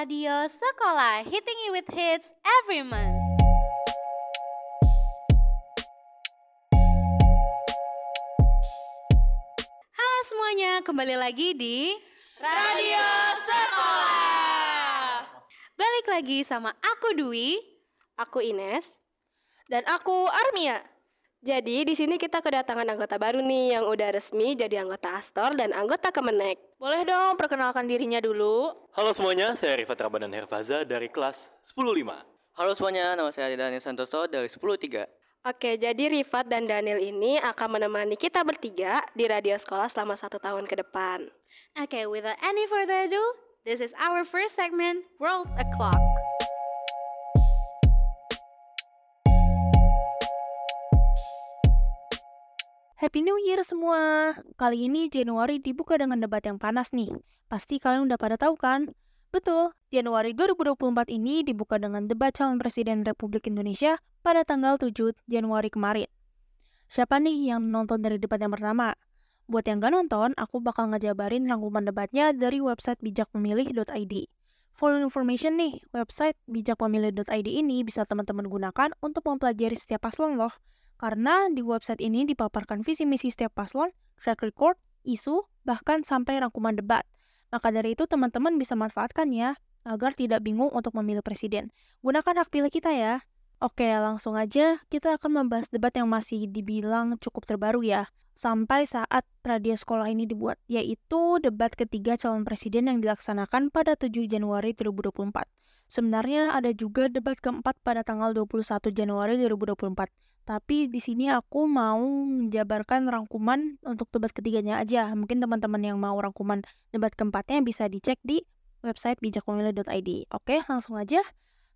Radio Sekolah, hitting you with hits every month. Halo semuanya, kembali lagi di Radio Sekolah. Balik lagi sama aku Dwi. Aku Ines dan aku Armia. Jadi di sini kita kedatangan anggota baru nih yang udah resmi jadi anggota Astor dan anggota Kemenek. Boleh dong perkenalkan dirinya dulu. Halo semuanya, saya Rifat Rabadan Herfaza dari kelas 105. Halo semuanya, nama saya Daniel Santoso dari 103. Oke, jadi Rifat dan Daniel ini akan menemani kita bertiga di radio sekolah selama satu tahun ke depan. Okay, without any further ado, this is our first segment, World O'Clock. Happy New Year semua! Kali ini Januari dibuka dengan debat yang panas nih. Pasti kalian udah pada tahu kan? Betul, Januari 2024 ini dibuka dengan debat calon presiden Republik Indonesia pada tanggal 7 Januari kemarin. Siapa nih yang nonton dari debat yang pertama? Buat yang gak nonton, aku bakal ngejabarin rangkuman debatnya dari website bijakpemilih.id. For information nih, website bijakpemilih.id ini bisa teman-teman gunakan untuk mempelajari setiap paslon loh. Karena di website ini dipaparkan visi misi setiap paslon, track record, isu, bahkan sampai rangkuman debat. Maka dari itu teman-teman bisa manfaatkan ya, agar tidak bingung untuk memilih presiden. Gunakan hak pilih kita ya. Oke, langsung aja kita akan membahas debat yang masih dibilang cukup terbaru ya. Sampai saat radio sekolah ini dibuat, yaitu debat ketiga calon presiden yang dilaksanakan pada 7 Januari 2024. Sebenarnya ada juga debat keempat pada tanggal 21 Januari 2024. Tapi di sini aku mau menjabarkan rangkuman untuk debat ketiganya aja. Mungkin teman-teman yang mau rangkuman debat keempatnya bisa dicek di website bijakpemilih.id. Oke, langsung aja.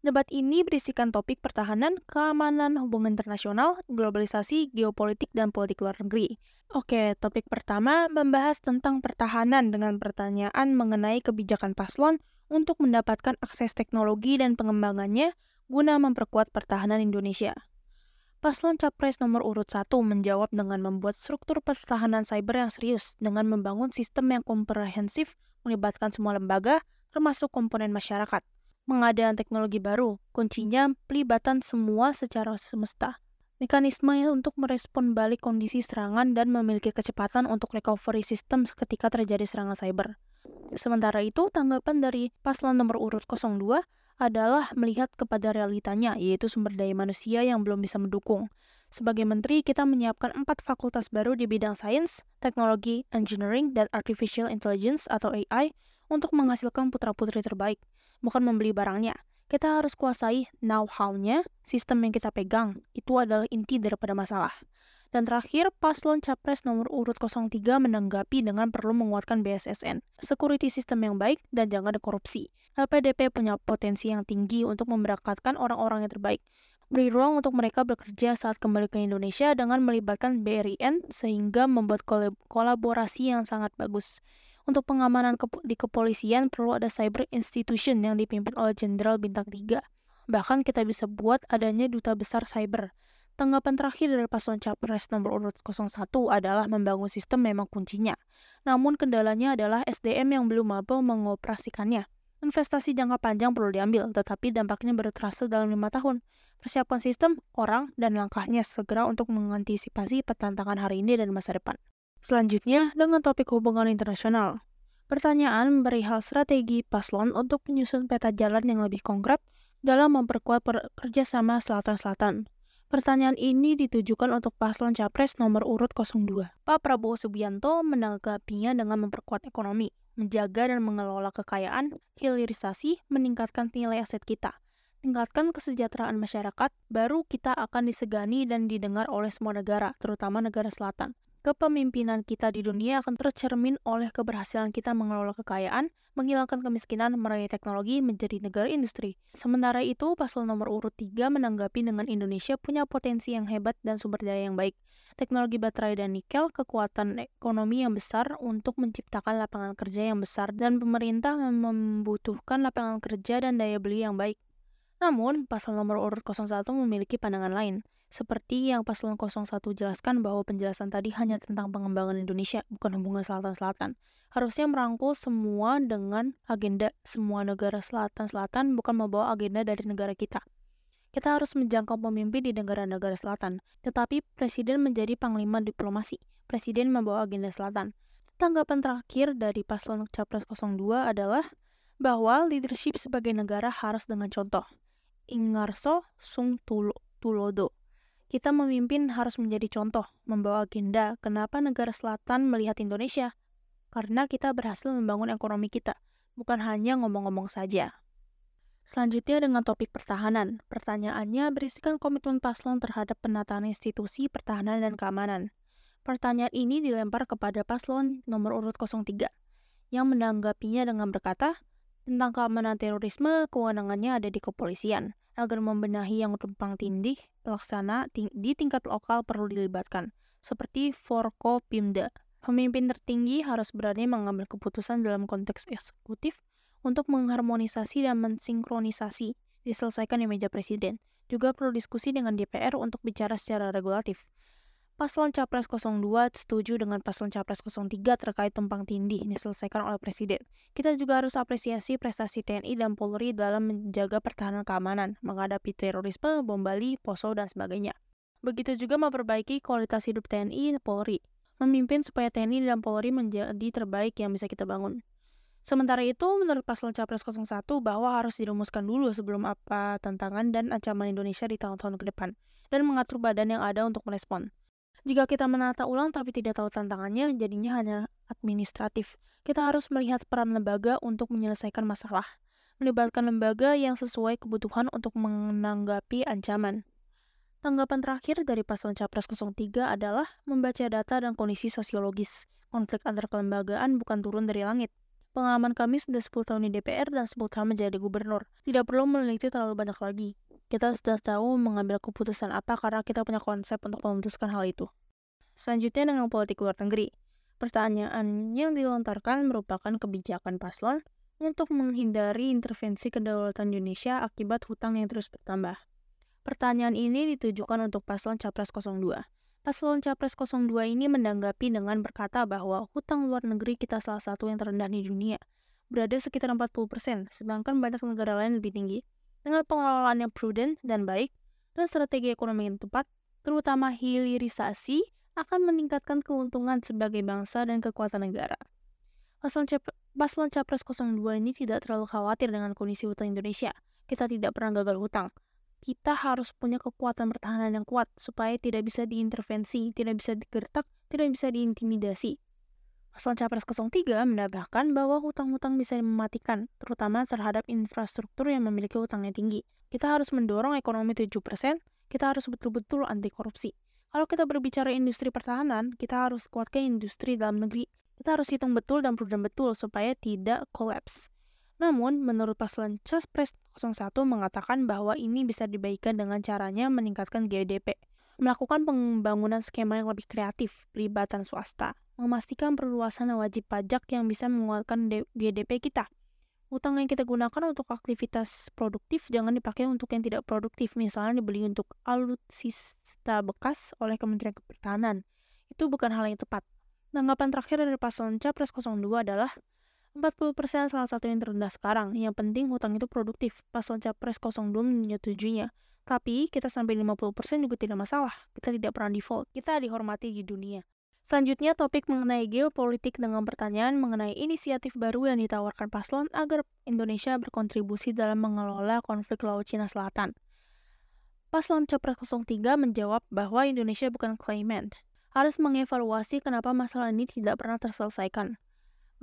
Debat ini berisikan topik pertahanan, keamanan, hubungan internasional, globalisasi, geopolitik, dan politik luar negeri. Oke, topik pertama membahas tentang pertahanan dengan pertanyaan mengenai kebijakan paslon untuk mendapatkan akses teknologi dan pengembangannya guna memperkuat pertahanan Indonesia. Paslon Capres nomor urut 1 menjawab dengan membuat struktur pertahanan cyber yang serius dengan membangun sistem yang komprehensif melibatkan semua lembaga, termasuk komponen masyarakat. Pengadaan teknologi baru, kuncinya pelibatan semua secara semesta. Mekanisme untuk merespon balik kondisi serangan dan memiliki kecepatan untuk recovery system ketika terjadi serangan cyber. Sementara itu, tanggapan dari paslon nomor urut 02 adalah melihat kepada realitanya, yaitu sumber daya manusia yang belum bisa mendukung. Sebagai menteri, kita menyiapkan empat fakultas baru di bidang sains, teknologi, engineering, dan artificial intelligence atau AI untuk menghasilkan putra-putri terbaik, bukan membeli barangnya. Kita harus kuasai know-how-nya, sistem yang kita pegang. Itu adalah inti daripada masalah. Dan terakhir, paslon capres nomor urut 03 menanggapi dengan perlu menguatkan BSSN, security sistem yang baik, dan jangan ada korupsi. LPDP punya potensi yang tinggi untuk memberangkatkan orang-orang yang terbaik. Beri ruang untuk mereka bekerja saat kembali ke Indonesia dengan melibatkan BRIN sehingga membuat kolaborasi yang sangat bagus. Untuk pengamanan ke di kepolisian perlu ada cyber institution yang dipimpin oleh Jenderal Bintang 3. Bahkan kita bisa buat adanya duta besar cyber. Tanggapan terakhir dari paslon capres nomor urut 01 adalah membangun sistem memang kuncinya. Namun kendalanya adalah SDM yang belum mampu mengoperasikannya. Investasi jangka panjang perlu diambil, tetapi dampaknya baru terasa dalam lima tahun. Persiapkan sistem, orang, dan langkahnya segera untuk mengantisipasi pertantangan hari ini dan masa depan. Selanjutnya, dengan topik hubungan internasional. Pertanyaan perihal strategi paslon untuk menyusun peta jalan yang lebih konkret dalam memperkuat kerjasama selatan-selatan. Pertanyaan ini ditujukan untuk paslon capres nomor urut 02. Pak Prabowo Subianto menanggapinya dengan memperkuat ekonomi, menjaga dan mengelola kekayaan, hilirisasi, meningkatkan nilai aset kita, tingkatkan kesejahteraan masyarakat, baru kita akan disegani dan didengar oleh semua negara, terutama negara selatan. Kepemimpinan kita di dunia akan tercermin oleh keberhasilan kita mengelola kekayaan, menghilangkan kemiskinan, meraih teknologi menjadi negara industri. Sementara itu, paslon nomor urut 3 menanggapi dengan Indonesia punya potensi yang hebat dan sumber daya yang baik. Teknologi baterai dan nikel, kekuatan ekonomi yang besar untuk menciptakan lapangan kerja yang besar, dan pemerintah membutuhkan lapangan kerja dan daya beli yang baik. Namun, pasal nomor urut 01 memiliki pandangan lain. Seperti yang paslon 01 jelaskan bahwa penjelasan tadi hanya tentang pengembangan Indonesia, bukan hubungan selatan-selatan. Harusnya merangkul semua dengan agenda semua negara selatan-selatan, bukan membawa agenda dari negara kita. Kita harus menjangkau pemimpin di negara-negara selatan, tetapi presiden menjadi panglima diplomasi. Presiden membawa agenda selatan. Tanggapan terakhir dari paslon Capres 02 adalah bahwa leadership sebagai negara harus dengan contoh. Ingarso sung tulo, tulodo. Kita memimpin harus menjadi contoh, membawa agenda kenapa negara selatan melihat Indonesia. Karena kita berhasil membangun ekonomi kita, bukan hanya ngomong-ngomong saja. Selanjutnya dengan topik pertahanan. Pertanyaannya berisikan komitmen paslon terhadap penataan institusi pertahanan dan keamanan. Pertanyaan ini dilempar kepada paslon nomor urut 03 yang menanggapinya dengan berkata, tentang keamanan terorisme, kewenangannya ada di kepolisian. Agar membenahi yang tumpang tindih, pelaksana ting di tingkat lokal perlu dilibatkan, seperti Forkopimda. Pemimpin tertinggi harus berani mengambil keputusan dalam konteks eksekutif untuk mengharmonisasi dan mensinkronisasi, diselesaikan di meja presiden. Juga perlu diskusi dengan DPR untuk bicara secara regulatif. Paslon Capres 02 setuju dengan Paslon Capres 03 terkait tumpang tindih diselesaikan oleh Presiden. Kita juga harus apresiasi prestasi TNI dan Polri dalam menjaga pertahanan keamanan, menghadapi terorisme, bom Bali, Poso, dan sebagainya. Begitu juga memperbaiki kualitas hidup TNI dan Polri, memimpin supaya TNI dan Polri menjadi terbaik yang bisa kita bangun. Sementara itu, menurut Paslon Capres 01 bahwa harus dirumuskan dulu sebelum apa tantangan dan ancaman Indonesia di tahun-tahun ke depan, dan mengatur badan yang ada untuk merespon. Jika kita menata ulang tapi tidak tahu tantangannya, jadinya hanya administratif. Kita harus melihat peran lembaga untuk menyelesaikan masalah, melibatkan lembaga yang sesuai kebutuhan untuk menanggapi ancaman. Tanggapan terakhir dari paslon Capres 03 adalah membaca data dan kondisi sosiologis. Konflik antar kelembagaan bukan turun dari langit. Pengalaman kami sudah 10 tahun di DPR dan 10 tahun menjadi gubernur. Tidak perlu meneliti terlalu banyak lagi kita sudah tahu mengambil keputusan apa karena kita punya konsep untuk memutuskan hal itu. Selanjutnya dengan politik luar negeri. Pertanyaan yang dilontarkan merupakan kebijakan paslon untuk menghindari intervensi kedaulatan Indonesia akibat hutang yang terus bertambah. Pertanyaan ini ditujukan untuk paslon Capres 02. Paslon Capres 02 ini menanggapi dengan berkata bahwa hutang luar negeri kita salah satu yang terendah di dunia, berada sekitar 40%, sedangkan banyak negara lain lebih tinggi. Dengan pengelolaan yang prudent dan baik, dan strategi ekonomi yang tepat, terutama hilirisasi, akan meningkatkan keuntungan sebagai bangsa dan kekuatan negara. Paslon, Cap Paslon Capres 02 ini tidak terlalu khawatir dengan kondisi hutang Indonesia. Kita tidak pernah gagal hutang. Kita harus punya kekuatan pertahanan yang kuat supaya tidak bisa diintervensi, tidak bisa digertak, tidak bisa diintimidasi. Paslon Capres 03 menambahkan bahwa hutang-hutang bisa mematikan, terutama terhadap infrastruktur yang memiliki hutang yang tinggi. Kita harus mendorong ekonomi 7%, kita harus betul-betul anti korupsi. Kalau kita berbicara industri pertahanan, kita harus kuatkan industri dalam negeri. Kita harus hitung betul dan prudent betul supaya tidak kolaps. Namun, menurut paslon Capres 01 mengatakan bahwa ini bisa dibaikkan dengan caranya meningkatkan GDP, melakukan pembangunan skema yang lebih kreatif, pelibatan swasta, memastikan perluasan wajib pajak yang bisa menguatkan GDP kita. Utang yang kita gunakan untuk aktivitas produktif jangan dipakai untuk yang tidak produktif, misalnya dibeli untuk alutsista bekas oleh Kementerian Pertahanan. Itu bukan hal yang tepat. Tanggapan terakhir dari paslon Capres 02 adalah 40% salah satu yang terendah sekarang. Yang penting hutang itu produktif. Paslon Capres 02 menyetujuinya. Tapi kita sampai 50% juga tidak masalah. Kita tidak pernah default. Kita dihormati di dunia. Selanjutnya topik mengenai geopolitik dengan pertanyaan mengenai inisiatif baru yang ditawarkan paslon agar Indonesia berkontribusi dalam mengelola konflik Laut Cina Selatan. Paslon Capres 03 menjawab bahwa Indonesia bukan claimant, harus mengevaluasi kenapa masalah ini tidak pernah terselesaikan.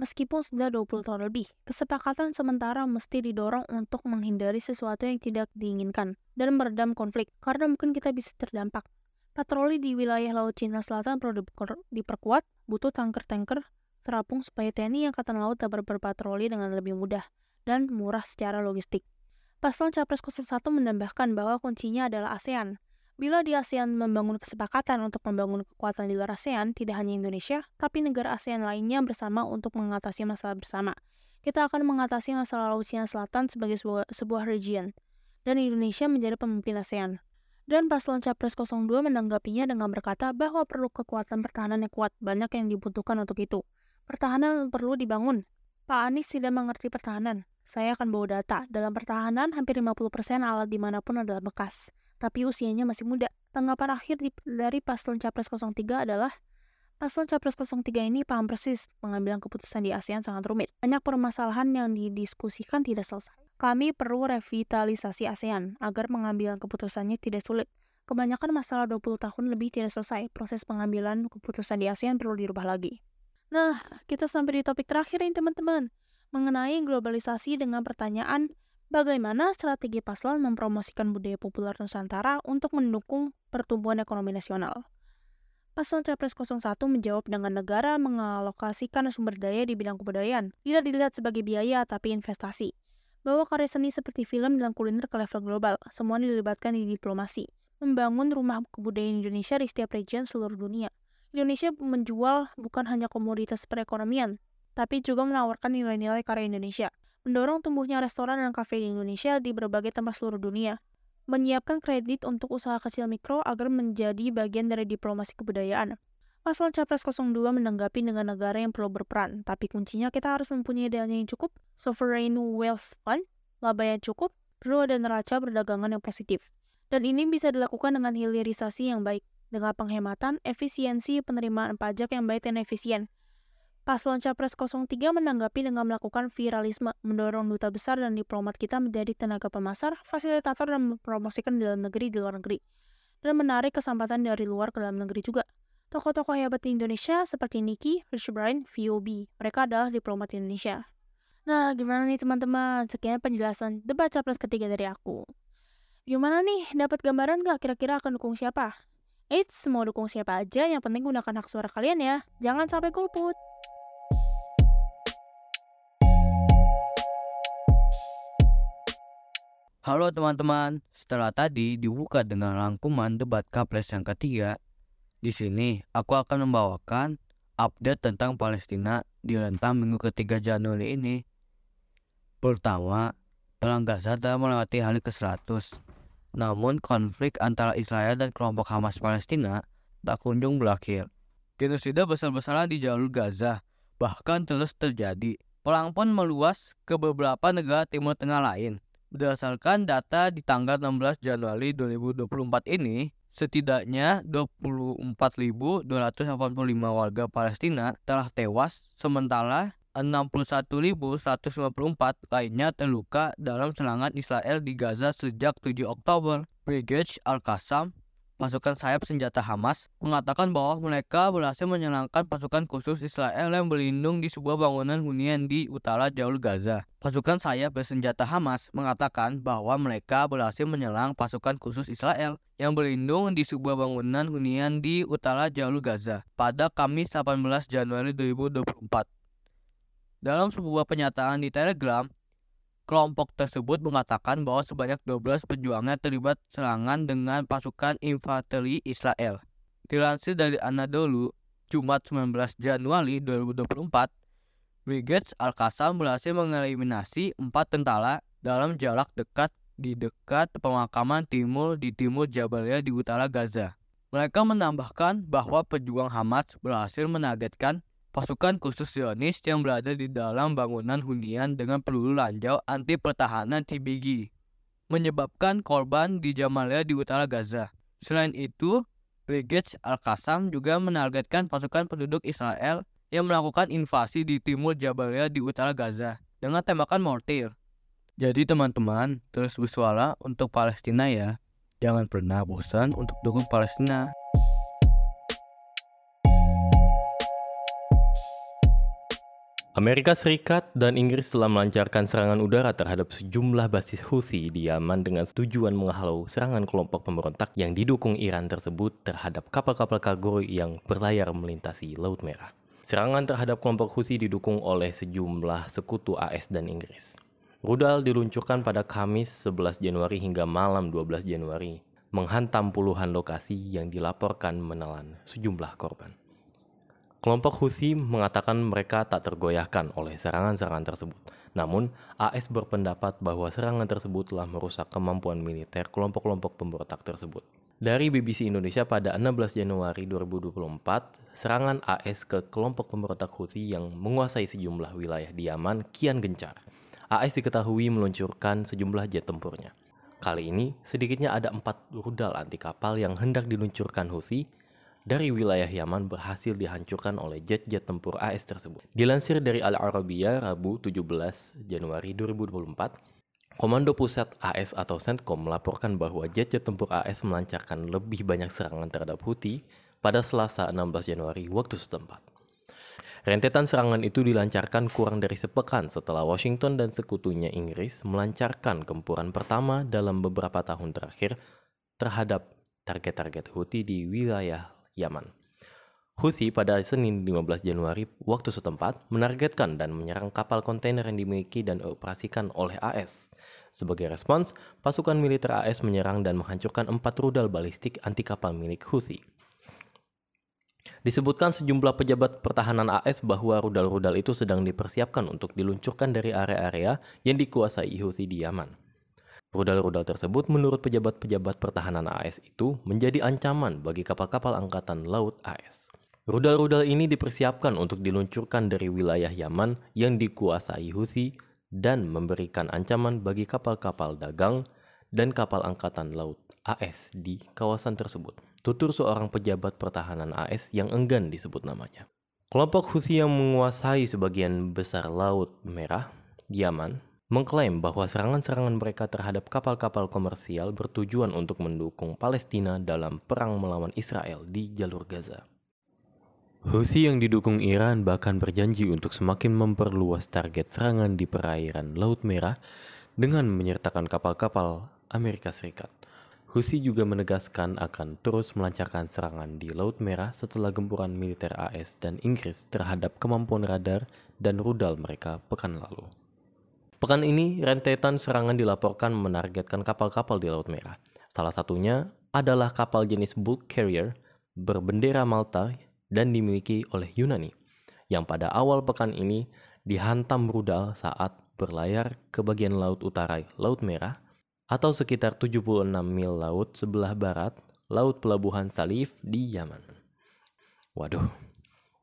Meskipun sudah 20 tahun lebih, kesepakatan sementara mesti didorong untuk menghindari sesuatu yang tidak diinginkan dan meredam konflik, karena mungkin kita bisa terdampak. Patroli di wilayah Laut Cina Selatan perlu diperkuat, butuh tanker-tanker terapung supaya TNI Angkatan Laut dapat berpatroli dengan lebih mudah dan murah secara logistik. Paslon Capres 01 menambahkan bahwa kuncinya adalah ASEAN. Bila di ASEAN membangun kesepakatan untuk membangun kekuatan di luar ASEAN, tidak hanya Indonesia, tapi negara ASEAN lainnya bersama untuk mengatasi masalah bersama. Kita akan mengatasi masalah Laut Cina Selatan sebagai sebuah, sebuah region, dan Indonesia menjadi pemimpin ASEAN. Dan paslon Capres 02 menanggapinya dengan berkata bahwa perlu kekuatan pertahanan yang kuat, banyak yang dibutuhkan untuk itu. Pertahanan perlu dibangun. Pak Anies tidak mengerti pertahanan. Saya akan bawa data. Dalam pertahanan, hampir 50% alat di mana pun adalah bekas. Tapi usianya masih muda. Tanggapan akhir di, dari paslon Capres 03 adalah Paslon Capres 03 ini paham persis pengambilan keputusan di ASEAN sangat rumit. Banyak permasalahan yang didiskusikan tidak selesai. Kami perlu revitalisasi ASEAN agar pengambilan keputusannya tidak sulit. Kebanyakan masalah 20 tahun lebih tidak selesai. Proses pengambilan keputusan di ASEAN perlu dirubah lagi. Nah, kita sampai di topik terakhir nih teman-teman. Mengenai globalisasi dengan pertanyaan bagaimana strategi paslon mempromosikan budaya populer Nusantara untuk mendukung pertumbuhan ekonomi nasional. Paslon Capres 01 menjawab dengan negara mengalokasikan sumber daya di bidang kebudayaan, tidak dilihat sebagai biaya tapi investasi. Bawa karya seni seperti film dan kuliner ke level global, semua dilibatkan di diplomasi. Membangun rumah kebudayaan Indonesia di setiap region seluruh dunia. Indonesia menjual bukan hanya komoditas perekonomian, tapi juga menawarkan nilai-nilai karya Indonesia. Mendorong tumbuhnya restoran dan kafe di Indonesia di berbagai tempat seluruh dunia, menyiapkan kredit untuk usaha kecil mikro agar menjadi bagian dari diplomasi kebudayaan. Paslon Capres 02 menanggapi dengan negara yang perlu berperan, tapi kuncinya kita harus mempunyai dana yang cukup, sovereign wealth fund, laba yang cukup, perlu ada neraca perdagangan yang positif. Dan ini bisa dilakukan dengan hilirisasi yang baik, dengan penghematan, efisiensi penerimaan pajak yang baik dan efisien, Paslon Capres 03 menanggapi dengan melakukan viralisme, mendorong duta besar dan diplomat kita menjadi tenaga pemasar, fasilitator dan mempromosikan dalam negeri di luar negeri, dan menarik kesempatan dari luar ke dalam negeri juga. Tokoh-tokoh hebat di Indonesia seperti Niki, Rich Brian, VOB, mereka adalah diplomat Indonesia. Nah, gimana nih teman-teman? Sekian penjelasan debat capres ketiga dari aku. Gimana nih, dapat gambaran gak kira-kira akan dukung siapa? Eits, mau dukung siapa aja, yang penting gunakan hak suara kalian ya. Jangan sampai golput. Halo teman-teman, setelah tadi dibuka dengan rangkuman debat Kapres yang ketiga, di sini aku akan membawakan update tentang Palestina di rentang minggu ketiga Januari ini. Pertama, Perang Gaza telah melewati hari ke-100. Namun konflik antara Israel dan kelompok Hamas Palestina tak kunjung berakhir. Genosida besar-besaran di jalur Gaza bahkan terus terjadi. Perang pun meluas ke beberapa negara Timur Tengah lain Berdasarkan data di tanggal 16 Januari 2024 ini, setidaknya 24.285 warga Palestina telah tewas, sementara 61.154 lainnya terluka dalam serangan Israel di Gaza sejak 7 Oktober. Brigade Al-Qassam Pasukan sayap senjata Hamas mengatakan bahwa mereka berhasil menyerangkan pasukan khusus Israel yang berlindung di sebuah bangunan hunian di utara jalur Gaza. Pasukan sayap bersenjata Hamas mengatakan bahwa mereka berhasil menyerang pasukan khusus Israel yang berlindung di sebuah bangunan hunian di utara jalur Gaza pada Kamis 18 Januari 2024. Dalam sebuah pernyataan di Telegram, Kelompok tersebut mengatakan bahwa sebanyak 12 pejuangnya terlibat serangan dengan pasukan infanteri Israel. Dilansir dari Anadolu, Jumat 19 Januari 2024, Brigade Al-Qassam berhasil mengeliminasi empat tentara dalam jarak dekat di dekat pemakaman timur di timur Jabalia di utara Gaza. Mereka menambahkan bahwa pejuang Hamas berhasil menargetkan pasukan khusus Zionis yang berada di dalam bangunan hunian dengan peluru lanjau anti pertahanan TBG, menyebabkan korban di Jamalia di utara Gaza. Selain itu, Brigade Al-Qassam juga menargetkan pasukan penduduk Israel yang melakukan invasi di timur Jabalia di utara Gaza dengan tembakan mortir. Jadi teman-teman, terus bersuara untuk Palestina ya. Jangan pernah bosan untuk dukung Palestina. Amerika Serikat dan Inggris telah melancarkan serangan udara terhadap sejumlah basis Houthi di Yaman dengan tujuan menghalau serangan kelompok pemberontak yang didukung Iran tersebut terhadap kapal-kapal kargo yang berlayar melintasi Laut Merah. Serangan terhadap kelompok Houthi didukung oleh sejumlah sekutu AS dan Inggris. Rudal diluncurkan pada Kamis 11 Januari hingga malam 12 Januari, menghantam puluhan lokasi yang dilaporkan menelan sejumlah korban. Kelompok Houthi mengatakan mereka tak tergoyahkan oleh serangan-serangan tersebut. Namun, AS berpendapat bahwa serangan tersebut telah merusak kemampuan militer kelompok-kelompok pemberontak tersebut. Dari BBC Indonesia pada 16 Januari 2024, serangan AS ke kelompok pemberontak Houthi yang menguasai sejumlah wilayah di Yaman kian gencar. AS diketahui meluncurkan sejumlah jet tempurnya. Kali ini, sedikitnya ada empat rudal anti kapal yang hendak diluncurkan Houthi dari wilayah Yaman berhasil dihancurkan oleh jet-jet tempur AS tersebut. Dilansir dari Al Arabiya Rabu 17 Januari 2024, Komando Pusat AS atau CENTCOM melaporkan bahwa jet-jet tempur AS melancarkan lebih banyak serangan terhadap Houthi pada Selasa 16 Januari waktu setempat. Rentetan serangan itu dilancarkan kurang dari sepekan setelah Washington dan sekutunya Inggris melancarkan gempuran pertama dalam beberapa tahun terakhir terhadap target-target Houthi di wilayah Yaman. Houthi pada Senin 15 Januari waktu setempat menargetkan dan menyerang kapal kontainer yang dimiliki dan dioperasikan oleh AS. Sebagai respons, pasukan militer AS menyerang dan menghancurkan empat rudal balistik anti kapal milik Houthi. Disebutkan sejumlah pejabat pertahanan AS bahwa rudal-rudal itu sedang dipersiapkan untuk diluncurkan dari area-area yang dikuasai Houthi di Yaman. Rudal-rudal tersebut menurut pejabat-pejabat pertahanan AS itu menjadi ancaman bagi kapal-kapal angkatan laut AS. Rudal-rudal ini dipersiapkan untuk diluncurkan dari wilayah Yaman yang dikuasai Houthi dan memberikan ancaman bagi kapal-kapal dagang dan kapal angkatan laut AS di kawasan tersebut. Tutur seorang pejabat pertahanan AS yang enggan disebut namanya. Kelompok Houthi yang menguasai sebagian besar Laut Merah, Yaman, mengklaim bahwa serangan-serangan mereka terhadap kapal-kapal komersial bertujuan untuk mendukung Palestina dalam perang melawan Israel di jalur Gaza. Houthi yang didukung Iran bahkan berjanji untuk semakin memperluas target serangan di perairan Laut Merah dengan menyertakan kapal-kapal Amerika Serikat. Houthi juga menegaskan akan terus melancarkan serangan di Laut Merah setelah gempuran militer AS dan Inggris terhadap kemampuan radar dan rudal mereka pekan lalu. Pekan ini, rentetan serangan dilaporkan menargetkan kapal-kapal di Laut Merah. Salah satunya adalah kapal jenis bulk carrier berbendera Malta dan dimiliki oleh Yunani, yang pada awal pekan ini dihantam rudal saat berlayar ke bagian laut utara Laut Merah atau sekitar 76 mil laut sebelah barat Laut Pelabuhan Salif di Yaman. Waduh,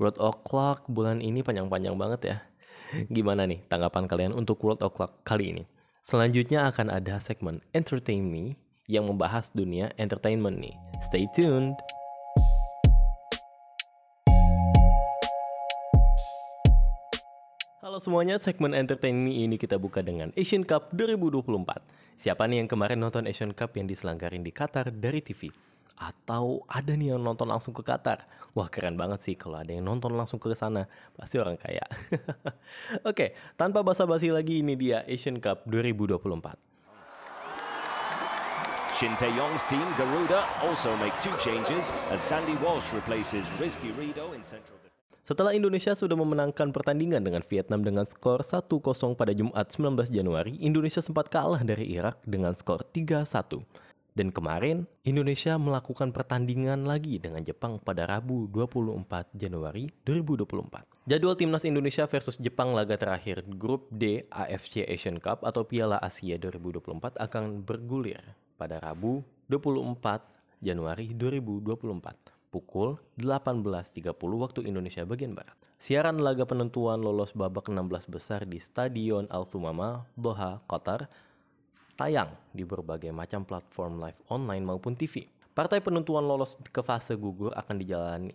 World O'Clock bulan ini panjang-panjang banget ya. Gimana nih tanggapan kalian untuk World of Clock kali ini? Selanjutnya akan ada segmen Entertain Me yang membahas dunia entertainment nih. Stay tuned! Halo semuanya, segmen Entertain Me ini kita buka dengan Asian Cup 2024. Siapa nih yang kemarin nonton Asian Cup yang diselenggarin di Qatar dari TV? Atau ada nih yang nonton langsung ke Qatar. Wah keren banget sih kalau ada yang nonton langsung ke sana. Pasti orang kaya. Oke, tanpa basa-basi lagi ini dia Asian Cup 2024. Shin Tae-yong's team, Garuda, also make two changes as Sandy Walsh replaces Rizky Rido in central. Setelah Indonesia sudah memenangkan pertandingan dengan Vietnam dengan skor 1-0 pada Jumat 19 Januari, Indonesia sempat kalah dari Irak dengan skor 3-1. Dan kemarin, Indonesia melakukan pertandingan lagi dengan Jepang pada Rabu 24 Januari 2024. Jadwal Timnas Indonesia versus Jepang laga terakhir Grup D AFC Asian Cup atau Piala Asia 2024 akan bergulir pada Rabu 24 Januari 2024 pukul 18.30 waktu Indonesia bagian Barat. Siaran laga penentuan lolos babak 16 besar di Stadion Al Sumama, Doha, Qatar tayang di berbagai macam platform live online maupun TV. Partai penentuan lolos ke fase gugur akan dijalani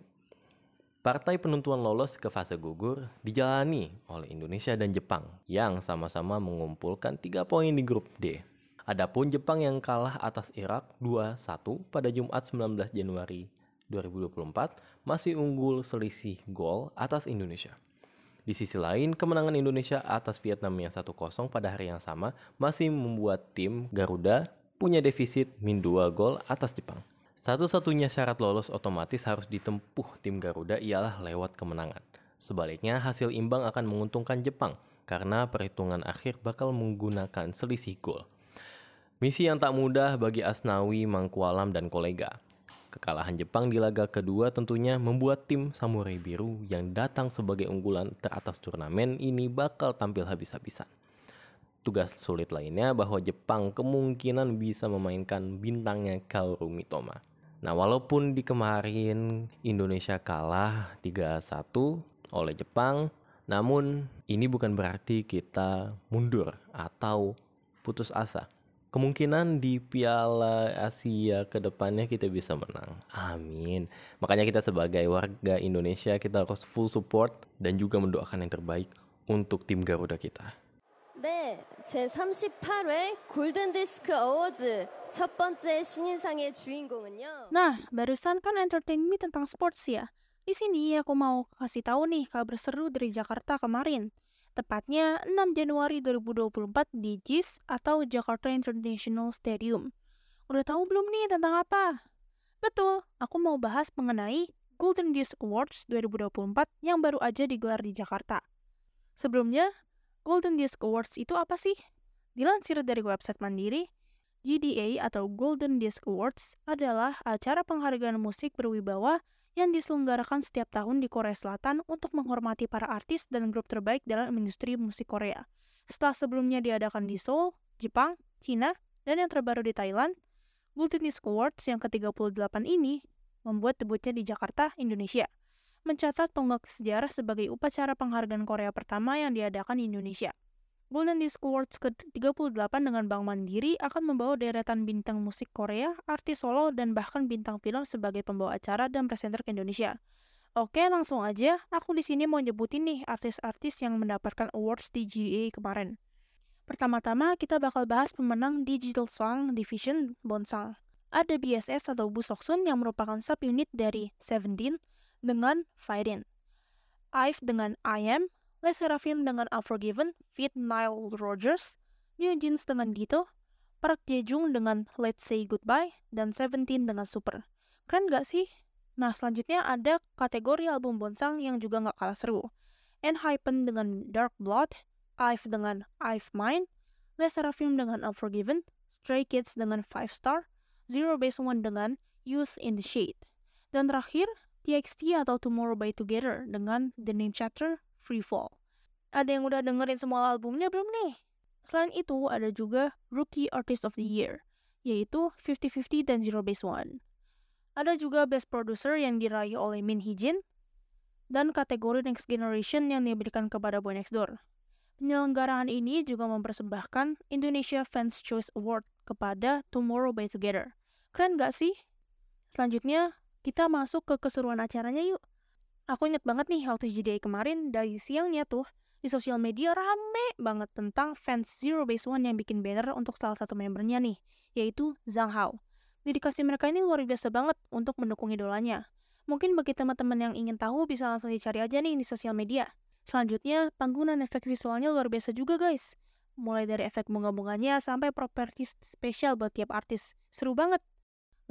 Partai penentuan lolos ke fase gugur dijalani oleh Indonesia dan Jepang yang sama-sama mengumpulkan 3 poin di grup D. Adapun Jepang yang kalah atas Irak 2-1 pada Jumat 19 Januari 2024 masih unggul selisih gol atas Indonesia. Di sisi lain, kemenangan Indonesia atas Vietnam yang 1-0 pada hari yang sama masih membuat tim Garuda punya defisit min 2 gol atas Jepang. Satu-satunya syarat lolos otomatis harus ditempuh tim Garuda ialah lewat kemenangan. Sebaliknya, hasil imbang akan menguntungkan Jepang karena perhitungan akhir bakal menggunakan selisih gol. Misi yang tak mudah bagi Asnawi, Mangkualam, dan kolega. Kekalahan Jepang di laga kedua tentunya membuat tim Samurai Biru yang datang sebagai unggulan teratas turnamen ini bakal tampil habis-habisan. Tugas sulit lainnya bahwa Jepang kemungkinan bisa memainkan bintangnya Kaoru Mitoma. Nah, walaupun di kemarin Indonesia kalah 3-1 oleh Jepang, namun ini bukan berarti kita mundur atau putus asa Kemungkinan di Piala Asia ke depannya kita bisa menang. Amin. Makanya kita sebagai warga Indonesia kita harus full support dan juga mendoakan yang terbaik untuk tim Garuda kita. 네, 제 38회 골든디스크 어워즈 첫 번째 신인상의 주인공은요. Nah, barusan kan entertain me tentang sports ya. Di sini aku mau kasih tahu nih kabar seru dari Jakarta kemarin. Tepatnya 6 Januari 2024 di JIS atau Jakarta International Stadium. Udah tahu belum nih tentang apa? Betul, aku mau bahas mengenai Golden Disc Awards 2024 yang baru aja digelar di Jakarta. Sebelumnya, Golden Disc Awards itu apa sih? Dilansir dari website Mandiri, GDA atau Golden Disc Awards adalah acara penghargaan musik berwibawa yang diselenggarakan setiap tahun di Korea Selatan untuk menghormati para artis dan grup terbaik dalam industri musik Korea. Setelah sebelumnya diadakan di Seoul, Jepang, Cina, dan yang terbaru di Thailand, Golden Awards yang ke-38 ini membuat debutnya di Jakarta, Indonesia. Mencatat tonggak sejarah sebagai upacara penghargaan Korea pertama yang diadakan di Indonesia. Golden Disc Awards ke-38 dengan Bank Mandiri akan membawa deretan bintang musik Korea, artis solo, dan bahkan bintang film sebagai pembawa acara dan presenter ke Indonesia. Oke, langsung aja. Aku di sini mau nyebutin nih artis-artis yang mendapatkan awards di GDA kemarin. Pertama-tama, kita bakal bahas pemenang Digital Song Division Bonsal. Ada BSS atau Bu Soksun yang merupakan subunit dari Seventeen dengan Fightin. IVE dengan I Am, Les Seraphim dengan Unforgiven, Fit Nile Rogers, New Jeans dengan Dito, Park Jejung dengan Let's Say Goodbye, dan Seventeen dengan Super. Keren gak sih? Nah, selanjutnya ada kategori album bonsang yang juga gak kalah seru. Enhypen dengan Dark Blood, IVE dengan IVE Mine, Les Seraphim dengan Unforgiven, Stray Kids dengan Five Star, Zero Base One dengan Youth in the Shade. Dan terakhir, TXT atau Tomorrow by Together dengan The Name Chapter Free Fall. Ada yang udah dengerin semua albumnya belum nih? Selain itu, ada juga Rookie Artist of the Year, yaitu 50-50 dan Zero Base One. Ada juga Best Producer yang diraih oleh Min Hee dan kategori Next Generation yang diberikan kepada Boy Next Door. Penyelenggaraan ini juga mempersembahkan Indonesia Fans Choice Award kepada Tomorrow by Together. Keren gak sih? Selanjutnya, kita masuk ke keseruan acaranya yuk. Aku inget banget nih waktu JDA kemarin dari siangnya tuh di sosial media rame banget tentang fans Zero Base One yang bikin banner untuk salah satu membernya nih, yaitu Zhang Hao. Dedikasi mereka ini luar biasa banget untuk mendukung idolanya. Mungkin bagi teman-teman yang ingin tahu bisa langsung dicari aja nih di sosial media. Selanjutnya, panggungan efek visualnya luar biasa juga guys. Mulai dari efek bunga-bunganya sampai properti spesial buat tiap artis. Seru banget.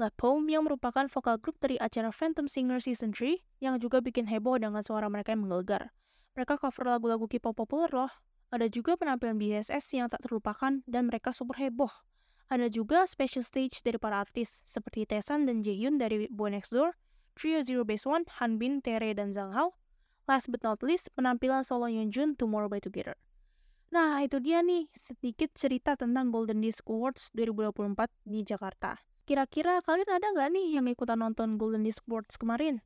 La yang merupakan vokal grup dari acara Phantom Singer Season 3 yang juga bikin heboh dengan suara mereka yang menggelegar. Mereka cover lagu-lagu K-pop populer loh. Ada juga penampilan BSS yang tak terlupakan dan mereka super heboh. Ada juga special stage dari para artis seperti Taesan dan Jaehyun dari Boy Next Door, Trio Zero Base One, Hanbin, Tere, dan Zhang Hao. Last but not least, penampilan solo Yeonjun Tomorrow by Together. Nah, itu dia nih sedikit cerita tentang Golden Disc Awards 2024 di Jakarta. Kira-kira kalian ada nggak nih yang ikutan nonton Golden Disc Awards kemarin?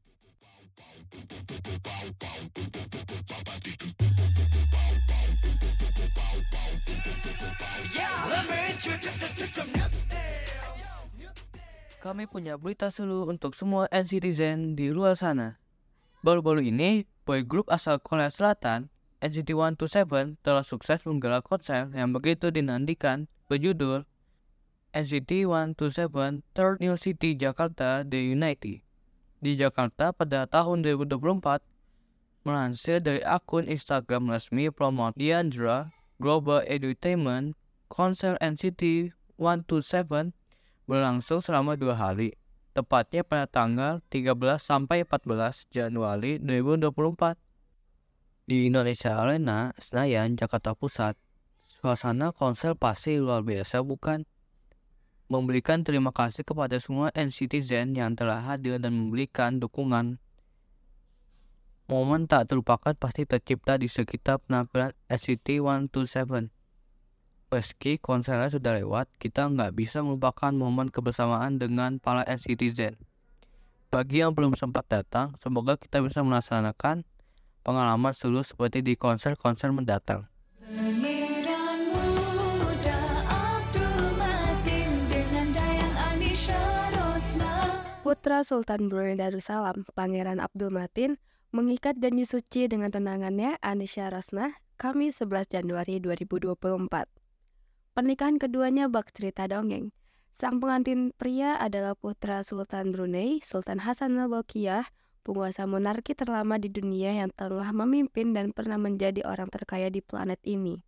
Kami punya berita seru untuk semua NCTzen di luar sana. Baru-baru ini, boy group asal Korea Selatan, NCT 127 telah sukses menggelar konser yang begitu dinantikan berjudul NCT 127 Third New City Jakarta The Unity. Di Jakarta pada tahun 2024, melansir dari akun Instagram resmi Promote Diandra Global Entertainment, konser NCT 127 berlangsung selama dua hari, tepatnya pada tanggal 13 sampai 14 Januari 2024. Di Indonesia Arena, Senayan, Jakarta Pusat, suasana konser pasti luar biasa bukan? Memberikan terima kasih kepada semua NCTzen yang telah hadir dan memberikan dukungan. Momen tak terlupakan pasti tercipta di sekitar penampilan NCT 127. Meski konsernya sudah lewat, kita nggak bisa melupakan momen kebersamaan dengan para citizen. Bagi yang belum sempat datang, semoga kita bisa melaksanakan pengalaman seru seperti di konser-konser mendatang. Putra Sultan Brunei Darussalam, Pangeran Abdul Matin, mengikat janji suci dengan tenangannya Anisha Rosnah Kamis 11 Januari 2024. Pernikahan keduanya bak cerita dongeng. Sang pengantin pria adalah putra Sultan Brunei, Sultan Hasan al Bolkiah, penguasa monarki terlama di dunia yang telah memimpin dan pernah menjadi orang terkaya di planet ini.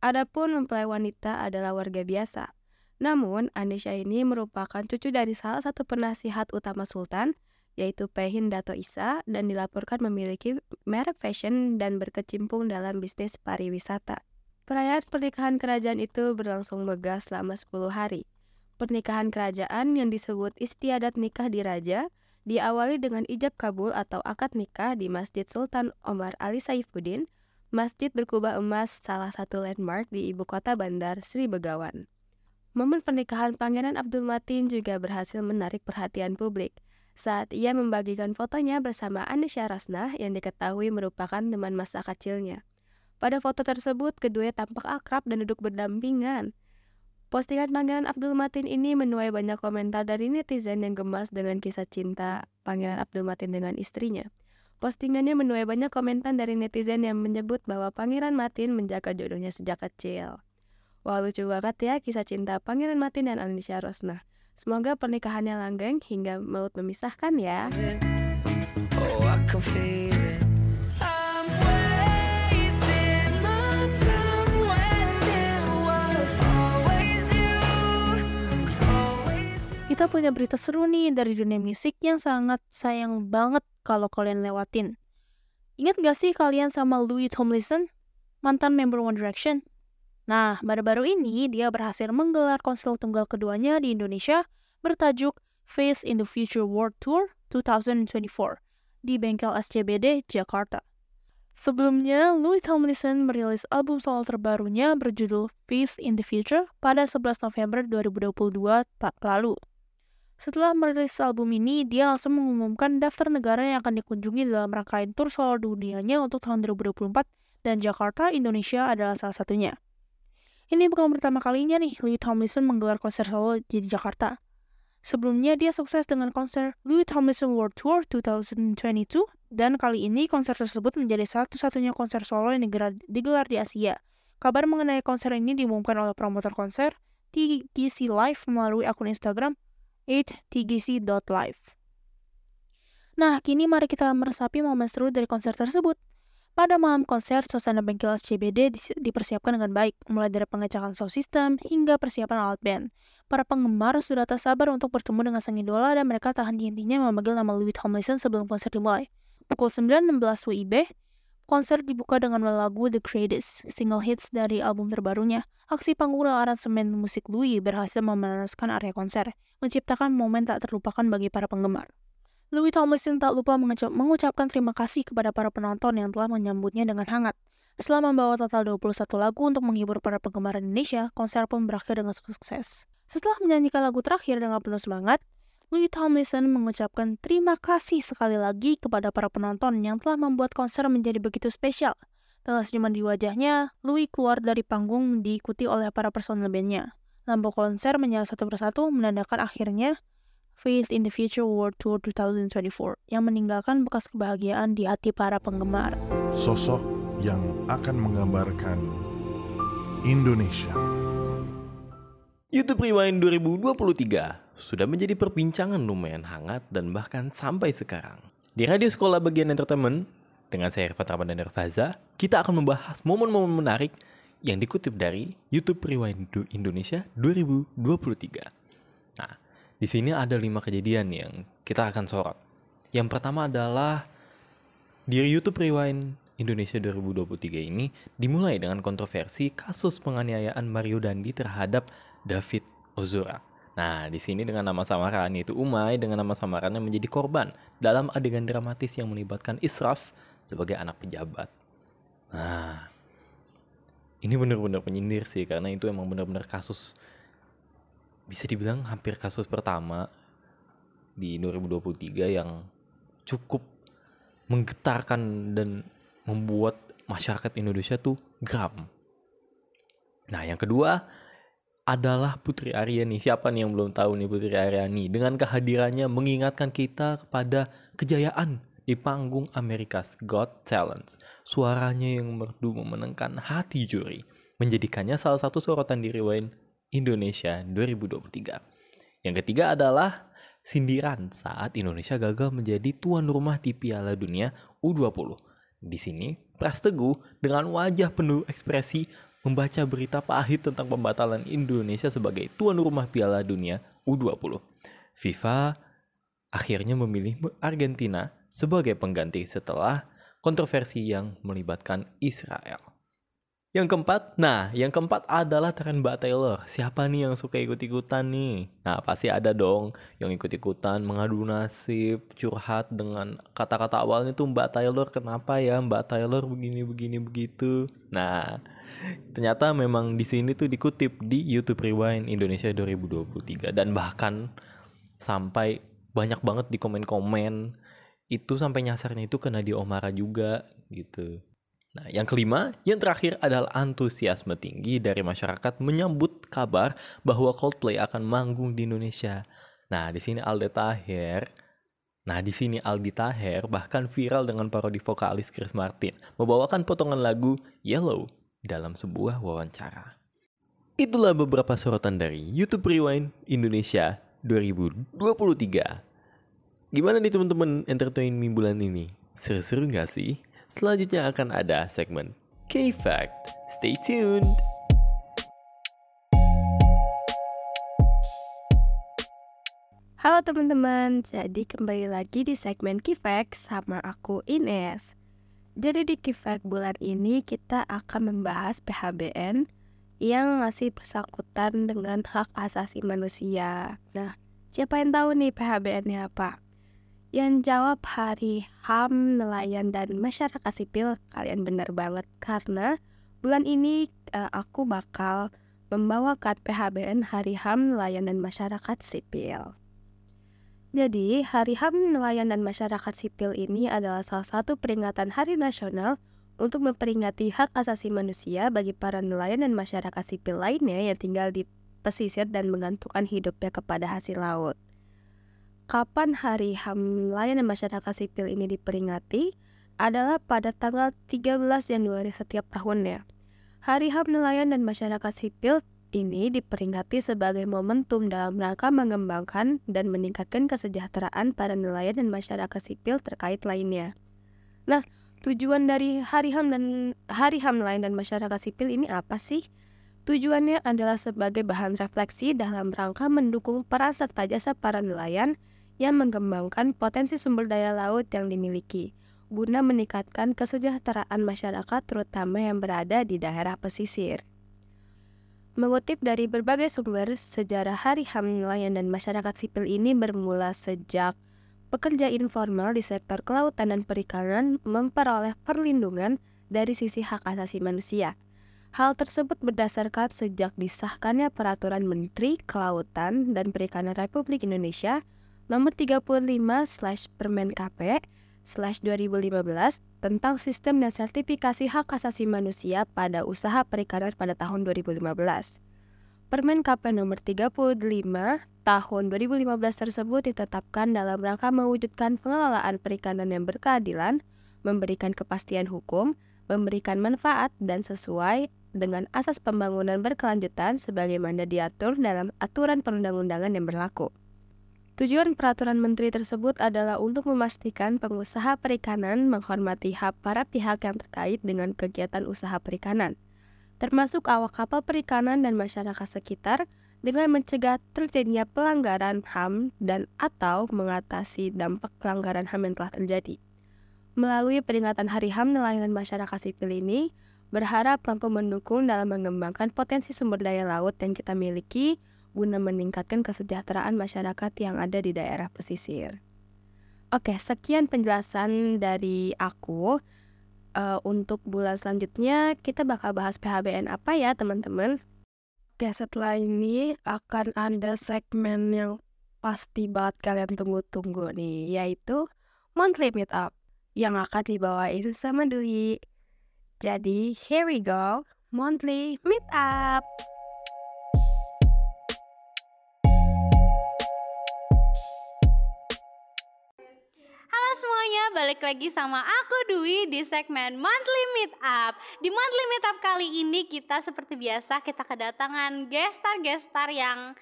Adapun mempelai wanita adalah warga biasa, namun, Anisha ini merupakan cucu dari salah satu penasihat utama Sultan, yaitu Pehin Dato Isa, dan dilaporkan memiliki merek fashion dan berkecimpung dalam bisnis pariwisata. Perayaan pernikahan kerajaan itu berlangsung megah selama 10 hari. Pernikahan kerajaan yang disebut istiadat nikah di Raja diawali dengan ijab kabul atau akad nikah di Masjid Sultan Omar Ali Saifuddin, masjid berkubah emas salah satu landmark di ibu kota bandar Sri Begawan. Momen pernikahan Pangeran Abdul Matin juga berhasil menarik perhatian publik saat ia membagikan fotonya bersama Anisha Rasnah yang diketahui merupakan teman masa kecilnya. Pada foto tersebut, keduanya tampak akrab dan duduk berdampingan. Postingan Pangeran Abdul Matin ini menuai banyak komentar dari netizen yang gemas dengan kisah cinta Pangeran Abdul Matin dengan istrinya. Postingannya menuai banyak komentar dari netizen yang menyebut bahwa Pangeran Matin menjaga jodohnya sejak kecil. Wah lucu banget ya kisah cinta Pangeran Matin dan Anisha Rosnah. Semoga pernikahannya langgeng hingga maut memisahkan ya. Oh, I can feel it. Kita punya berita seru nih dari dunia musik yang sangat sayang banget kalau kalian lewatin. Ingat gak sih kalian sama Louis Tomlinson, mantan member One Direction? Nah, baru-baru ini dia berhasil menggelar konser tunggal keduanya di Indonesia bertajuk Face in the Future World Tour 2024 di bengkel SCBD, Jakarta. Sebelumnya, Louis Tomlinson merilis album solo terbarunya berjudul Face in the Future pada 11 November 2022 tak lalu. Setelah merilis album ini, dia langsung mengumumkan daftar negara yang akan dikunjungi dalam rangkaian tur solo dunianya untuk tahun 2024 dan Jakarta, Indonesia adalah salah satunya. Ini bukan pertama kalinya nih Louis Tomlinson menggelar konser solo di Jakarta. Sebelumnya dia sukses dengan konser Louis Tomlinson World Tour 2022 dan kali ini konser tersebut menjadi satu-satunya konser solo yang digelar, di Asia. Kabar mengenai konser ini diumumkan oleh promotor konser TGC Live melalui akun Instagram 8tgc.live. Nah, kini mari kita meresapi momen seru dari konser tersebut. Pada malam konser, suasana bengkel SCBD dipersiapkan dengan baik, mulai dari pengecekan sound system hingga persiapan alat band. Para penggemar sudah tak sabar untuk bertemu dengan sang idola dan mereka tak henti-hentinya memanggil nama Louis Tomlinson sebelum konser dimulai. Pukul 9.16 WIB, konser dibuka dengan lagu The Greatest, single hits dari album terbarunya. Aksi panggung dan aransemen musik Louis berhasil memanaskan area konser, menciptakan momen tak terlupakan bagi para penggemar. Louis Tomlinson tak lupa mengucap mengucapkan terima kasih kepada para penonton yang telah menyambutnya dengan hangat. Setelah membawa total 21 lagu untuk menghibur para penggemar Indonesia, konser pun berakhir dengan sukses. Setelah menyanyikan lagu terakhir dengan penuh semangat, Louis Tomlinson mengucapkan terima kasih sekali lagi kepada para penonton yang telah membuat konser menjadi begitu spesial. Dengan senyuman di wajahnya, Louis keluar dari panggung diikuti oleh para personel bandnya. Lampu konser menyala satu persatu menandakan akhirnya Face in the Future World Tour 2024 yang meninggalkan bekas kebahagiaan di hati para penggemar. Sosok yang akan menggambarkan Indonesia. YouTube Rewind 2023 sudah menjadi perbincangan lumayan hangat dan bahkan sampai sekarang. Di Radio Sekolah Bagian Entertainment, dengan saya Irfan Ramadan Faza, kita akan membahas momen-momen menarik yang dikutip dari YouTube Rewind Indonesia 2023. Di sini ada lima kejadian yang kita akan sorot. Yang pertama adalah di YouTube Rewind Indonesia 2023 ini dimulai dengan kontroversi kasus penganiayaan Mario Dandi terhadap David Ozora. Nah, di sini dengan nama samaran yaitu Umay dengan nama samarannya menjadi korban dalam adegan dramatis yang melibatkan Israf sebagai anak pejabat. Nah, ini benar-benar menyindir sih karena itu emang benar-benar kasus bisa dibilang hampir kasus pertama di 2023 yang cukup menggetarkan dan membuat masyarakat Indonesia tuh geram. Nah, yang kedua adalah Putri Aryani. Siapa nih yang belum tahu nih Putri Aryani? Dengan kehadirannya mengingatkan kita kepada kejayaan di panggung America's Got Talent. Suaranya yang merdu memenangkan hati juri, menjadikannya salah satu sorotan di Rewind Indonesia 2023. Yang ketiga adalah sindiran saat Indonesia gagal menjadi tuan rumah di Piala Dunia U20. Di sini, Pras Teguh dengan wajah penuh ekspresi membaca berita pahit tentang pembatalan Indonesia sebagai tuan rumah Piala Dunia U20. FIFA akhirnya memilih Argentina sebagai pengganti setelah kontroversi yang melibatkan Israel. Yang keempat, nah yang keempat adalah tren Mbak Taylor. Siapa nih yang suka ikut-ikutan nih? Nah pasti ada dong yang ikut-ikutan mengadu nasib, curhat dengan kata-kata awalnya tuh Mbak Taylor kenapa ya Mbak Taylor begini-begini begitu. Nah ternyata memang di sini tuh dikutip di YouTube Rewind Indonesia 2023 dan bahkan sampai banyak banget di komen-komen itu sampai nyasarnya itu ke Nadia Omara juga gitu. Nah, yang kelima, yang terakhir adalah antusiasme tinggi dari masyarakat menyambut kabar bahwa Coldplay akan manggung di Indonesia. Nah, di sini Aldi Taher, nah di sini Aldi Taher bahkan viral dengan parodi vokalis Chris Martin membawakan potongan lagu Yellow dalam sebuah wawancara. Itulah beberapa sorotan dari YouTube Rewind Indonesia 2023. Gimana nih teman-teman entertain bulan ini? Seru-seru nggak sih? Selanjutnya akan ada segmen K-Fact. Stay tuned! Halo teman-teman, jadi kembali lagi di segmen Kifek sama aku Ines. Jadi di Kifek bulan ini kita akan membahas PHBN yang masih bersangkutan dengan hak asasi manusia. Nah, siapa yang tahu nih PHBN-nya apa? Yang jawab Hari HAM, Nelayan, dan Masyarakat Sipil, kalian benar banget. Karena bulan ini uh, aku bakal membawakan PHBN Hari HAM, Nelayan, dan Masyarakat Sipil. Jadi, Hari HAM, Nelayan, dan Masyarakat Sipil ini adalah salah satu peringatan hari nasional untuk memperingati hak asasi manusia bagi para nelayan dan masyarakat sipil lainnya yang tinggal di pesisir dan menggantungkan hidupnya kepada hasil laut. Kapan Hari HAM Nelayan dan Masyarakat Sipil ini diperingati adalah pada tanggal 13 Januari setiap tahunnya. Hari HAM Nelayan dan Masyarakat Sipil ini diperingati sebagai momentum dalam rangka mengembangkan dan meningkatkan kesejahteraan para nelayan dan masyarakat sipil terkait lainnya. Nah, tujuan dari Hari HAM dan Hari HAM Nelayan dan Masyarakat Sipil ini apa sih? Tujuannya adalah sebagai bahan refleksi dalam rangka mendukung peran serta jasa para nelayan yang mengembangkan potensi sumber daya laut yang dimiliki, guna meningkatkan kesejahteraan masyarakat terutama yang berada di daerah pesisir. Mengutip dari berbagai sumber, sejarah Hari HAM Nelayan dan Masyarakat Sipil ini bermula sejak pekerja informal di sektor kelautan dan perikanan memperoleh perlindungan dari sisi hak asasi manusia. Hal tersebut berdasarkan sejak disahkannya Peraturan Menteri Kelautan dan Perikanan Republik Indonesia Nomor 35 slash Permen KP slash 2015 tentang sistem dan sertifikasi hak asasi manusia pada usaha perikanan pada tahun 2015. Permen KP nomor 35 tahun 2015 tersebut ditetapkan dalam rangka mewujudkan pengelolaan perikanan yang berkeadilan, memberikan kepastian hukum, memberikan manfaat dan sesuai dengan asas pembangunan berkelanjutan sebagaimana diatur dalam aturan perundang-undangan yang berlaku. Tujuan peraturan menteri tersebut adalah untuk memastikan pengusaha perikanan menghormati hak para pihak yang terkait dengan kegiatan usaha perikanan, termasuk awak kapal perikanan dan masyarakat sekitar, dengan mencegah terjadinya pelanggaran HAM dan atau mengatasi dampak pelanggaran HAM yang telah terjadi. Melalui peringatan Hari HAM Nelayan Masyarakat Sipil ini, berharap mampu mendukung dalam mengembangkan potensi sumber daya laut yang kita miliki guna meningkatkan kesejahteraan masyarakat yang ada di daerah pesisir. Oke, sekian penjelasan dari aku. eh, untuk bulan selanjutnya kita bakal bahas PHBN apa ya teman-teman? Oke, setelah ini akan ada segmen yang pasti banget kalian tunggu-tunggu nih, yaitu Monthly Meetup yang akan dibawain sama Dwi. Jadi, here we go, Monthly Meetup. Semuanya, balik lagi sama aku Dwi di segmen Monthly Meetup. Di Monthly Meetup kali ini kita seperti biasa kita kedatangan gestar-gestar yang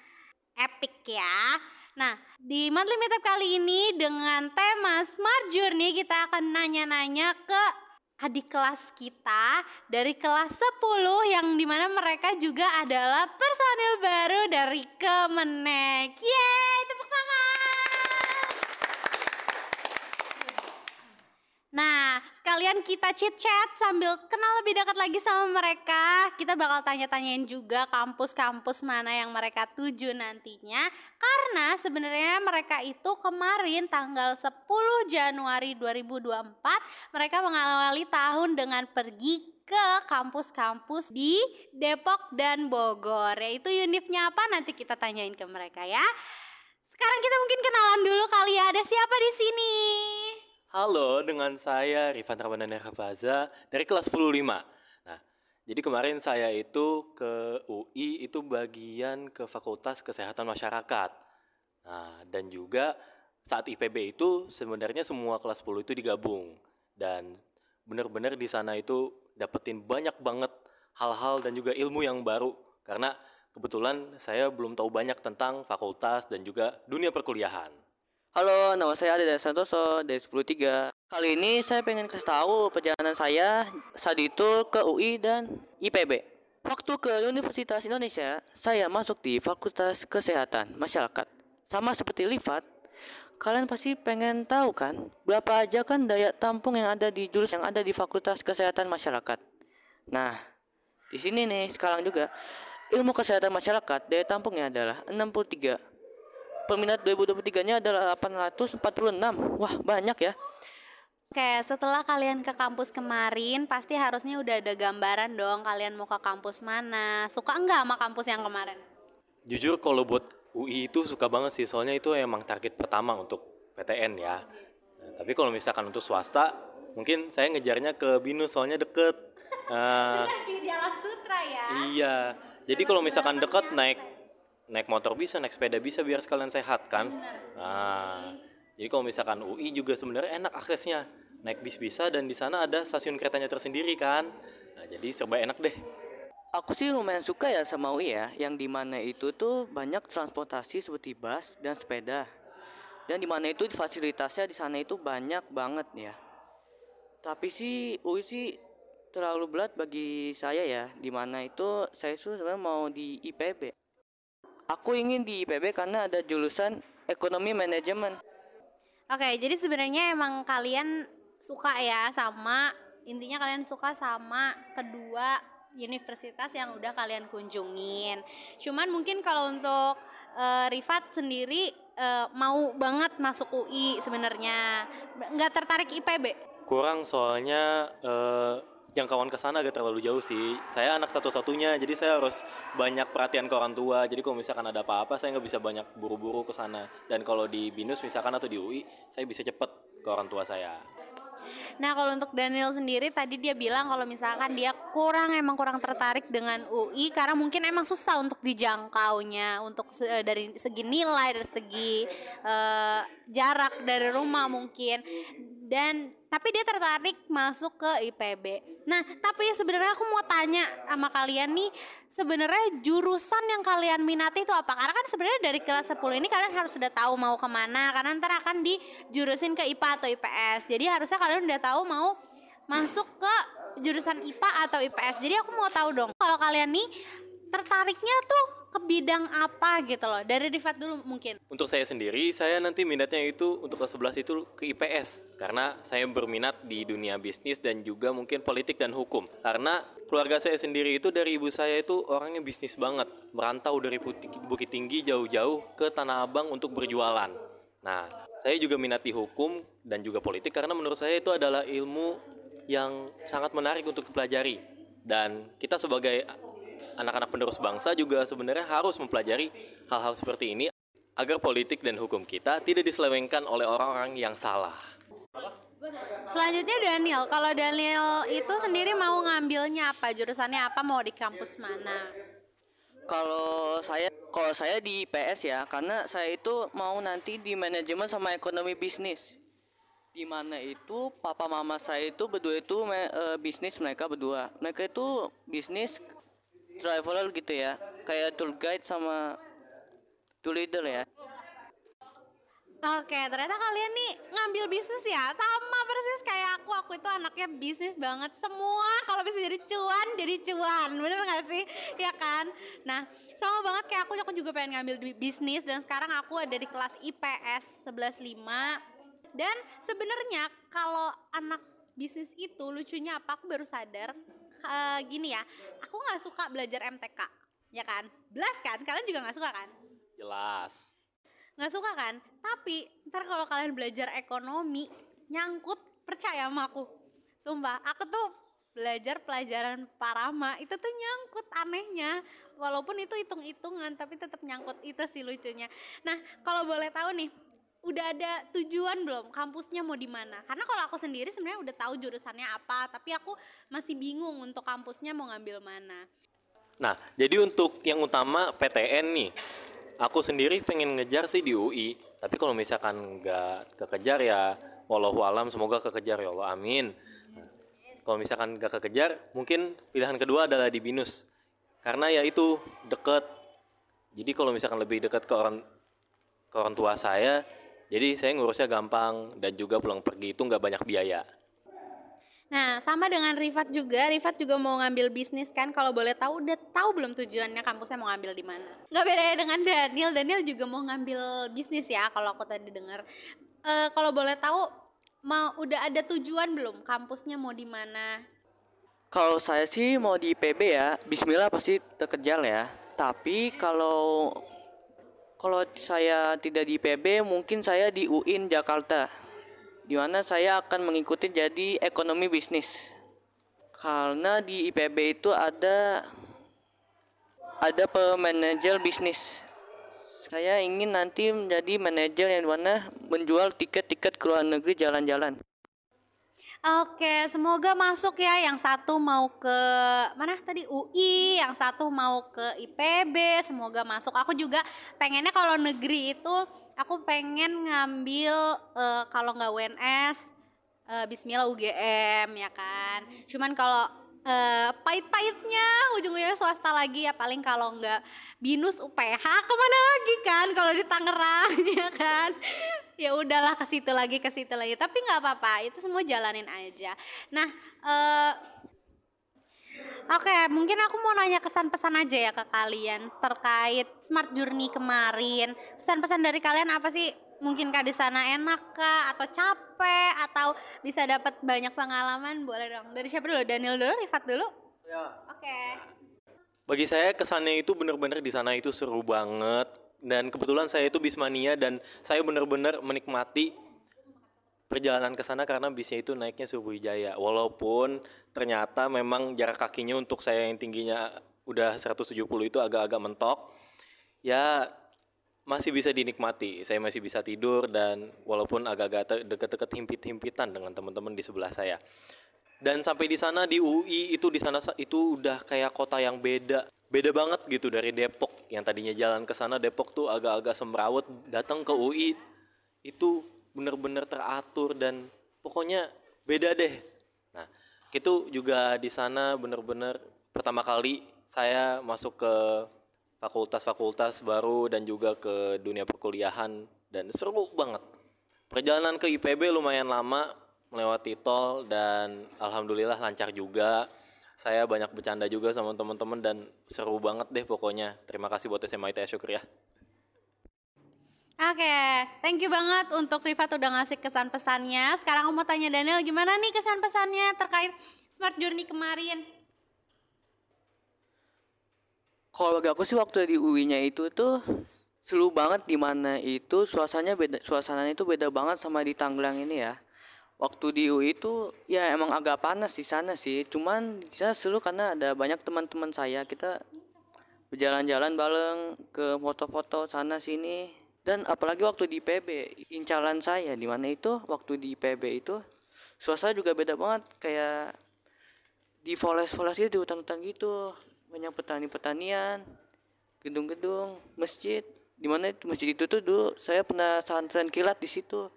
epic ya. Nah, di Monthly Meetup kali ini dengan tema Smart Journey kita akan nanya-nanya ke adik kelas kita dari kelas 10 yang di mana mereka juga adalah personil baru dari Kemenek. Yeay, Nah, sekalian kita chit-chat sambil kenal lebih dekat lagi sama mereka. Kita bakal tanya-tanyain juga kampus-kampus mana yang mereka tuju nantinya. Karena sebenarnya mereka itu kemarin tanggal 10 Januari 2024 mereka mengawali tahun dengan pergi ke kampus-kampus di Depok dan Bogor. Yaitu unifnya apa nanti kita tanyain ke mereka ya. Sekarang kita mungkin kenalan dulu kali ya. Ada siapa di sini? Halo, dengan saya Rifan Ramadhan Hafaza dari kelas 105. Nah, jadi kemarin saya itu ke UI itu bagian ke Fakultas Kesehatan Masyarakat. Nah, dan juga saat IPB itu sebenarnya semua kelas 10 itu digabung dan benar-benar di sana itu dapetin banyak banget hal-hal dan juga ilmu yang baru karena kebetulan saya belum tahu banyak tentang fakultas dan juga dunia perkuliahan. Halo, nama saya Ade Santoso dari 103. Kali ini saya pengen kasih tahu perjalanan saya saat itu ke UI dan IPB. Waktu ke Universitas Indonesia, saya masuk di Fakultas Kesehatan Masyarakat. Sama seperti Livat, kalian pasti pengen tahu kan, berapa aja kan daya tampung yang ada di jurusan yang ada di Fakultas Kesehatan Masyarakat. Nah, di sini nih sekarang juga ilmu kesehatan masyarakat daya tampungnya adalah 63 peminat 2023-nya adalah 846. Wah, banyak ya. Oke, setelah kalian ke kampus kemarin, pasti harusnya udah ada gambaran dong kalian mau ke kampus mana. Suka enggak sama kampus yang kemarin? Jujur kalau buat UI itu suka banget sih, soalnya itu emang target pertama untuk PTN ya. Nah, tapi kalau misalkan untuk swasta, mungkin saya ngejarnya ke BINUS soalnya deket. Bener sih di Alam Sutra ya. iya. Jadi kalau misalkan deket naik naik motor bisa, naik sepeda bisa biar sekalian sehat kan. Nah, jadi kalau misalkan UI juga sebenarnya enak aksesnya. Naik bis bisa dan di sana ada stasiun keretanya tersendiri kan. Nah, jadi serba enak deh. Aku sih lumayan suka ya sama UI ya, yang di mana itu tuh banyak transportasi seperti bus dan sepeda. Dan di mana itu fasilitasnya di sana itu banyak banget ya. Tapi sih UI sih terlalu berat bagi saya ya, di mana itu saya tuh sebenarnya mau di IPB. Aku ingin di IPB karena ada jurusan ekonomi manajemen. Oke, jadi sebenarnya emang kalian suka ya sama intinya kalian suka sama kedua universitas yang udah kalian kunjungin. Cuman mungkin kalau untuk eh, Rifat sendiri eh, mau banget masuk UI sebenarnya. Nggak tertarik IPB. Kurang soalnya eh, jangkauan ke sana agak terlalu jauh sih. Saya anak satu-satunya, jadi saya harus banyak perhatian ke orang tua. Jadi kalau misalkan ada apa-apa, saya nggak bisa banyak buru-buru ke sana. Dan kalau di BINUS misalkan atau di UI, saya bisa cepet ke orang tua saya. Nah kalau untuk Daniel sendiri tadi dia bilang kalau misalkan dia kurang emang kurang tertarik dengan UI karena mungkin emang susah untuk dijangkaunya untuk se- eh, dari segi nilai dari segi eh, jarak dari rumah mungkin dan tapi dia tertarik masuk ke IPB. Nah tapi sebenarnya aku mau tanya sama kalian nih sebenarnya jurusan yang kalian minati itu apa? Karena kan sebenarnya dari kelas 10 ini kalian harus sudah tahu mau ke mana karena ntar akan dijurusin ke IPA atau IPS. Jadi harusnya kalian udah tahu mau masuk ke jurusan IPA atau IPS. Jadi aku mau tahu dong kalau kalian nih tertariknya tuh ke bidang apa gitu loh. Dari Rifat dulu mungkin. Untuk saya sendiri, saya nanti minatnya itu untuk kelas 11 itu ke IPS karena saya berminat di dunia bisnis dan juga mungkin politik dan hukum. Karena keluarga saya sendiri itu dari ibu saya itu orangnya bisnis banget, merantau dari Bukit Tinggi jauh-jauh ke Tanah Abang untuk berjualan. Nah, saya juga minati hukum dan juga politik karena menurut saya itu adalah ilmu yang sangat menarik untuk dipelajari. Dan kita sebagai anak-anak penerus bangsa juga sebenarnya harus mempelajari hal-hal seperti ini agar politik dan hukum kita tidak diselewengkan oleh orang-orang yang salah. Selanjutnya Daniel, kalau Daniel itu sendiri mau ngambilnya apa? Jurusannya apa? Mau di kampus mana? Kalau saya kalau saya di PS ya, karena saya itu mau nanti di manajemen sama ekonomi bisnis. Di mana itu papa mama saya itu berdua itu me- eh, bisnis mereka berdua. Mereka itu bisnis traveler gitu ya, kayak tour guide sama tour leader ya. Oke, ternyata kalian nih ngambil bisnis ya. Sama persis kayak aku, aku itu anaknya bisnis banget. Semua kalau bisa jadi cuan, jadi cuan. Bener gak sih? Ya kan? Nah, sama banget kayak aku, aku juga pengen ngambil bisnis. Dan sekarang aku ada di kelas IPS 11.5 Dan sebenarnya kalau anak bisnis itu lucunya apa? Aku baru sadar eh, Gini ya, aku gak suka belajar MTK Ya kan? Belas kan? Kalian juga gak suka kan? Jelas. nggak suka kan tapi ntar kalau kalian belajar ekonomi nyangkut percaya sama aku sumpah aku tuh belajar pelajaran parama itu tuh nyangkut anehnya walaupun itu hitung-hitungan tapi tetap nyangkut itu sih lucunya nah kalau boleh tahu nih udah ada tujuan belum kampusnya mau di mana karena kalau aku sendiri sebenarnya udah tahu jurusannya apa tapi aku masih bingung untuk kampusnya mau ngambil mana Nah, jadi untuk yang utama PTN nih, aku sendiri pengen ngejar sih di UI. Tapi kalau misalkan nggak kekejar ya, wallahu alam semoga kekejar ya Allah, amin. Kalau misalkan nggak kekejar, mungkin pilihan kedua adalah di binus. Karena ya itu deket. Jadi kalau misalkan lebih dekat ke orang ke orang tua saya, jadi saya ngurusnya gampang dan juga pulang pergi itu nggak banyak biaya. Nah, sama dengan Rifat juga. Rifat juga mau ngambil bisnis kan. Kalau boleh tahu, udah tahu belum tujuannya kampusnya mau ngambil di mana? Nggak beda dengan Daniel. Daniel juga mau ngambil bisnis ya. Kalau aku tadi dengar. Eh, kalau boleh tahu, mau udah ada tujuan belum? Kampusnya mau di mana? Kalau saya sih mau di PB ya, Bismillah pasti terkejar ya. Tapi kalau kalau saya tidak di PB, mungkin saya di UIN Jakarta, di mana saya akan mengikuti jadi ekonomi bisnis. Karena di IPB itu ada ada pemanajer bisnis. Saya ingin nanti menjadi manajer yang mana menjual tiket-tiket ke luar negeri jalan-jalan. Oke, semoga masuk ya. Yang satu mau ke mana tadi UI, yang satu mau ke IPB. Semoga masuk. Aku juga pengennya kalau negeri itu aku pengen ngambil eh, kalau nggak UNS, eh, Bismillah UGM ya kan. Cuman kalau eh, pahit-pahitnya ujung-ujungnya swasta lagi ya paling kalau nggak binus UPH ke mana lagi kan kalau di Tangerang ya kan ya udahlah ke situ lagi ke situ lagi tapi nggak apa-apa itu semua jalanin aja nah eh Oke, mungkin aku mau nanya kesan-pesan aja ya ke kalian terkait Smart Journey kemarin. Kesan-pesan dari kalian apa sih? Mungkin kah di sana enak kah atau capek atau bisa dapat banyak pengalaman? Boleh dong. Dari siapa dulu? Daniel dulu, Rifat dulu? Oke. Bagi saya kesannya itu benar-benar di sana itu seru banget dan kebetulan saya itu bismania dan saya benar-benar menikmati perjalanan ke sana karena bisnya itu naiknya Subuh Jaya. Walaupun ternyata memang jarak kakinya untuk saya yang tingginya udah 170 itu agak-agak mentok. Ya masih bisa dinikmati. Saya masih bisa tidur dan walaupun agak-agak deket-deket himpit-himpitan dengan teman-teman di sebelah saya. Dan sampai di sana di UI itu di sana sa- itu udah kayak kota yang beda. Beda banget gitu dari Depok yang tadinya jalan ke sana Depok tuh agak-agak semrawut datang ke UI itu bener-bener teratur dan pokoknya beda deh. Nah, itu juga di sana bener-bener pertama kali saya masuk ke fakultas-fakultas baru dan juga ke dunia perkuliahan dan seru banget. Perjalanan ke IPB lumayan lama melewati tol dan alhamdulillah lancar juga. Saya banyak bercanda juga sama teman-teman dan seru banget deh pokoknya. Terima kasih buat SMA ITS Syukur ya. Oke, thank you banget untuk Rifat udah ngasih kesan pesannya. Sekarang aku mau tanya Daniel gimana nih kesan pesannya terkait Smart Journey kemarin? Kalau bagi aku sih waktu di UI-nya itu tuh seru banget di mana itu suasananya beda suasananya itu beda banget sama di Tangerang ini ya. waktu di UI itu ya emang agak panas di sana sih. Cuman di sana seru karena ada banyak teman-teman saya. Kita berjalan-jalan bareng ke foto-foto sana sini. Dan apalagi waktu di PB, incalan saya di mana itu waktu di PB itu suasana juga beda banget kayak di forest-forest gitu, di hutan-hutan gitu. Banyak petani-petanian, gedung-gedung, masjid. Di mana itu masjid itu tuh dulu saya pernah santren kilat di situ.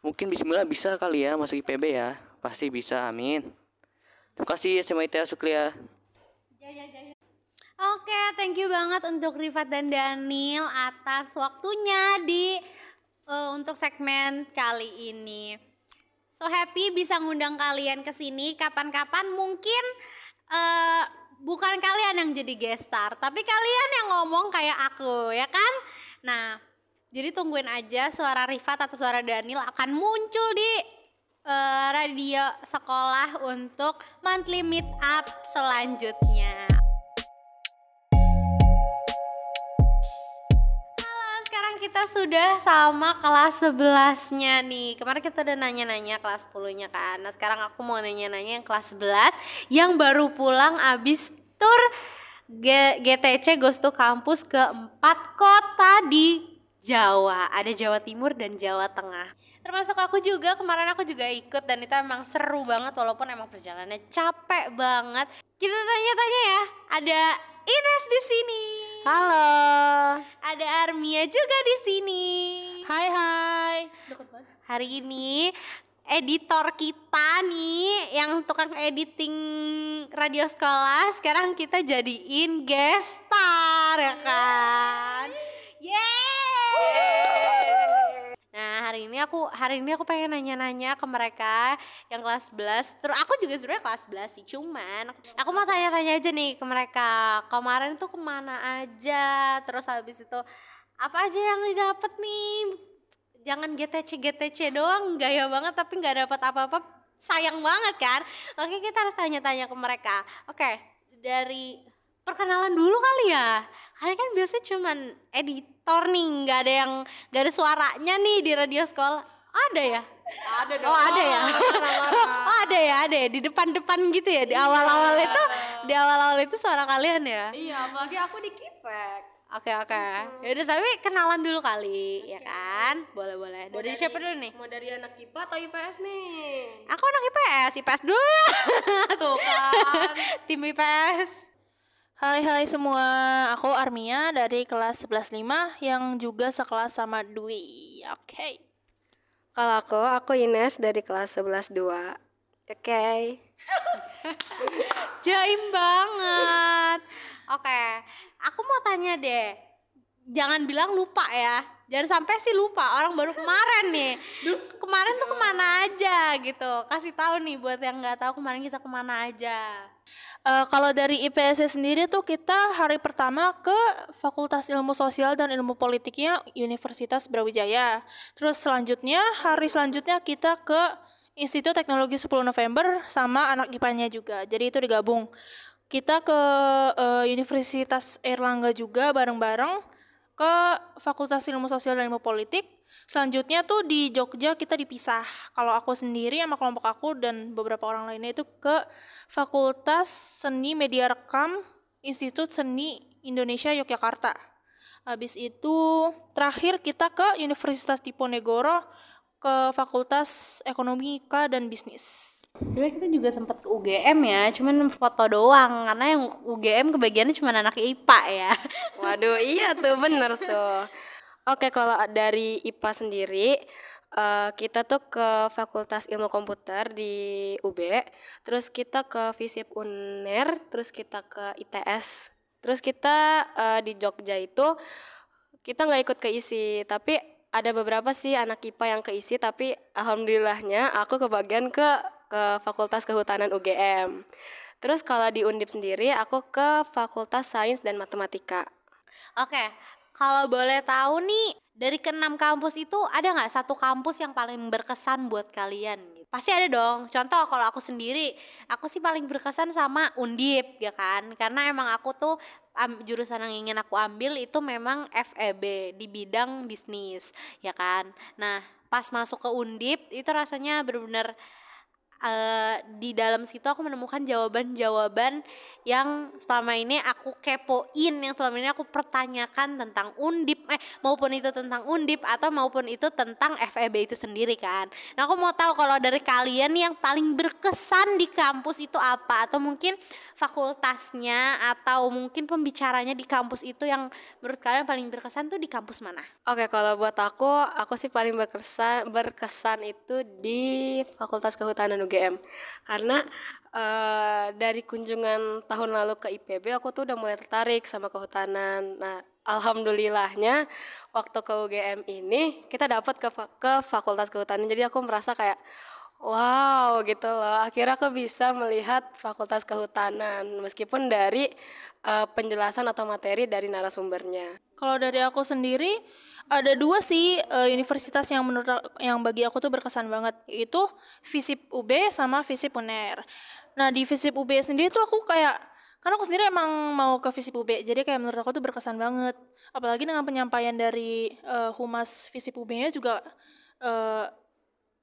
Mungkin bismillah bisa kali ya masuk IPB ya. Pasti bisa, amin. Terima kasih SMA ITS Suklia. Oke, thank you banget untuk Rifat dan Daniel atas waktunya di eh, untuk segmen kali ini. So happy bisa ngundang kalian ke sini kapan-kapan mungkin eh bukan kalian yang jadi guest star, tapi kalian yang ngomong kayak aku, ya kan? Nah, jadi tungguin aja suara Rifat atau suara Daniel akan muncul di eh, radio sekolah untuk monthly meet up selanjutnya. Kita sudah sama kelas 11-nya nih. Kemarin kita udah nanya-nanya kelas 10-nya kan. Nah, sekarang aku mau nanya-nanya yang kelas 11 yang baru pulang abis tur G- GTC Ghost to Campus ke empat kota di Jawa. Ada Jawa Timur dan Jawa Tengah. Termasuk aku juga, kemarin aku juga ikut dan itu emang seru banget walaupun emang perjalanannya capek banget. Kita tanya-tanya ya. Ada Ines di sini. Halo. Ada Armia juga di sini. Hai hai. Hari ini editor kita nih yang tukang editing radio sekolah sekarang kita jadiin guest star ya kan. Yeay. Nah, hari ini aku hari ini aku pengen nanya-nanya ke mereka yang kelas 11. Terus aku juga sebenarnya kelas 11 sih, cuman aku mau tanya-tanya aja nih ke mereka. Kemarin tuh ke mana aja? Terus habis itu apa aja yang didapet nih? Jangan GTC GTC doang, gaya banget tapi nggak dapat apa-apa. Sayang banget kan? Oke, kita harus tanya-tanya ke mereka. Oke, dari perkenalan dulu kali ya. Kalian kan biasanya cuman editor nih, nggak ada yang nggak ada suaranya nih di radio sekolah. Ada ya? Ada Oh ada ya? oh ada ya, ada ya di depan-depan gitu ya di awal-awal itu di awal-awal itu suara kalian ya? Iya, apalagi aku di Kipek. Oke oke. Yaudah tapi kenalan dulu kali ya kan? Boleh boleh. Dari, siapa dulu nih? Mau dari anak IPA atau IPS nih? Aku anak IPS, IPS dulu. Tuh kan. Tim IPS. Hai hai semua, aku Armia dari kelas 11.5 yang juga sekelas sama Dwi. Oke. Kalau aku, aku Ines dari kelas 11 2. Oke. Jaim banget. Oke, aku mau tanya deh. Jangan bilang lupa ya. Jangan sampai sih lupa. Orang baru kemarin nih. Kemarin tuh ke mana aja gitu. Kasih tahu nih buat yang nggak tahu kemarin kita ke mana aja. Eh, kalau dari IPS sendiri tuh kita hari pertama ke Fakultas Ilmu Sosial dan Ilmu Politiknya Universitas Brawijaya. Terus selanjutnya hari selanjutnya kita ke Institut Teknologi 10 November sama anak IPA-nya juga. Jadi itu digabung. Kita ke eh, Universitas Erlangga juga bareng-bareng ke Fakultas Ilmu Sosial dan Ilmu Politik. Selanjutnya tuh di Jogja kita dipisah. Kalau aku sendiri sama kelompok aku dan beberapa orang lainnya itu ke Fakultas Seni Media Rekam Institut Seni Indonesia Yogyakarta. Habis itu terakhir kita ke Universitas Diponegoro ke Fakultas Ekonomika dan Bisnis. Dulu kita juga sempat ke UGM ya, cuman foto doang karena yang UGM kebagiannya cuma anak IPA ya. Waduh, iya tuh bener tuh. Oke, kalau dari IPA sendiri, eh, kita tuh ke Fakultas Ilmu Komputer di UB, terus kita ke FISIP UNER, terus kita ke ITS, terus kita eh, di Jogja itu kita nggak ikut ke isi, tapi ada beberapa sih anak IPA yang ke isi, tapi alhamdulillahnya aku kebagian ke ke Fakultas Kehutanan UGM. Terus kalau di Undip sendiri, aku ke Fakultas Sains dan Matematika. Oke, kalau boleh tahu nih dari keenam kampus itu ada nggak satu kampus yang paling berkesan buat kalian? Pasti ada dong. Contoh kalau aku sendiri, aku sih paling berkesan sama Undip ya kan, karena emang aku tuh am- jurusan yang ingin aku ambil itu memang FEB di bidang bisnis ya kan. Nah pas masuk ke Undip itu rasanya benar-benar eh, di dalam situ aku menemukan jawaban-jawaban yang selama ini aku kepoin, yang selama ini aku pertanyakan tentang Undip, eh maupun itu tentang Undip atau maupun itu tentang FEB itu sendiri kan. Nah aku mau tahu kalau dari kalian yang paling berkesan di kampus itu apa atau mungkin fakultasnya atau mungkin pembicaranya di kampus itu yang menurut kalian paling berkesan tuh di kampus mana? Oke, kalau buat aku, aku sih paling berkesan berkesan itu di Fakultas Kehutanan UGM. Karena eh, dari kunjungan tahun lalu ke IPB, aku tuh udah mulai tertarik sama kehutanan. Nah, alhamdulillahnya waktu ke UGM ini kita dapat ke ke Fakultas Kehutanan. Jadi aku merasa kayak Wow, gitu loh. Akhirnya aku bisa melihat Fakultas Kehutanan meskipun dari eh, penjelasan atau materi dari narasumbernya. Kalau dari aku sendiri ada dua sih eh, universitas yang menurut yang bagi aku tuh berkesan banget yaitu FISIP UB sama FISIP UNER. Nah di FISIP UB sendiri tuh aku kayak karena aku sendiri emang mau ke FISIP UB jadi kayak menurut aku tuh berkesan banget. Apalagi dengan penyampaian dari eh, humas FISIP UB-nya juga eh,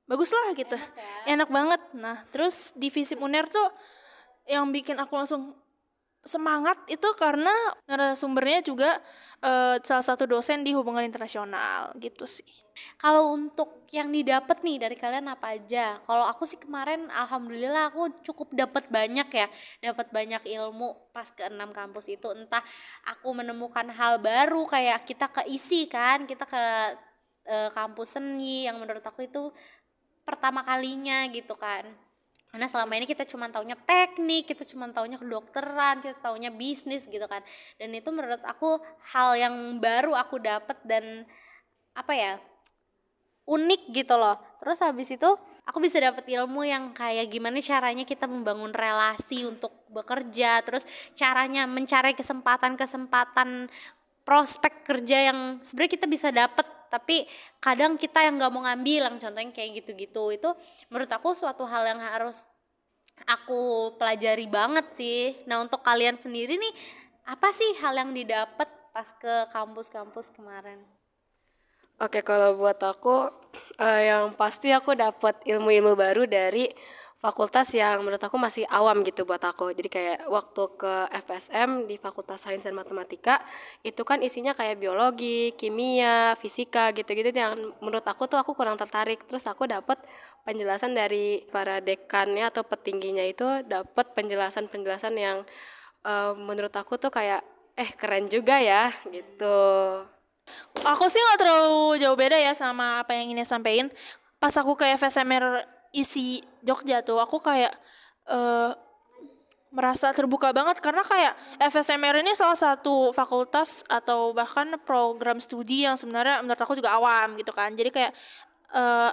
bagus lah gitu. Enak, banget. Nah terus di FISIP UNER tuh yang bikin aku langsung semangat itu karena narasumbernya juga eh, salah satu dosen di hubungan internasional gitu sih. Kalau untuk yang didapat nih dari kalian apa aja? Kalau aku sih kemarin alhamdulillah aku cukup dapat banyak ya, dapat banyak ilmu pas ke enam kampus itu. Entah aku menemukan hal baru kayak kita keisi kan, kita ke eh, kampus seni yang menurut aku itu pertama kalinya gitu kan. Karena selama ini kita cuma taunya teknik, kita cuma taunya kedokteran, kita taunya bisnis gitu kan. Dan itu menurut aku hal yang baru aku dapat dan apa ya? unik gitu loh. Terus habis itu aku bisa dapat ilmu yang kayak gimana caranya kita membangun relasi untuk bekerja, terus caranya mencari kesempatan-kesempatan prospek kerja yang sebenarnya kita bisa dapat tapi kadang kita yang nggak mau ngambil yang contohnya kayak gitu-gitu. Itu menurut aku suatu hal yang harus aku pelajari banget sih. Nah untuk kalian sendiri nih apa sih hal yang didapat pas ke kampus-kampus kemarin? Oke, kalau buat aku eh, yang pasti aku dapat ilmu-ilmu baru dari fakultas yang menurut aku masih awam gitu buat aku. Jadi kayak waktu ke FSM di Fakultas Sains dan Matematika itu kan isinya kayak biologi, kimia, fisika gitu-gitu yang menurut aku tuh aku kurang tertarik. Terus aku dapat penjelasan dari para dekannya atau petingginya itu dapat penjelasan-penjelasan yang eh, menurut aku tuh kayak eh keren juga ya gitu. Aku sih nggak terlalu jauh beda ya sama apa yang ini sampaikan. Pas aku ke FSMR isi Jogja tuh, aku kayak eh merasa terbuka banget karena kayak FSMR ini salah satu fakultas atau bahkan program studi yang sebenarnya menurut aku juga awam gitu kan. Jadi kayak eh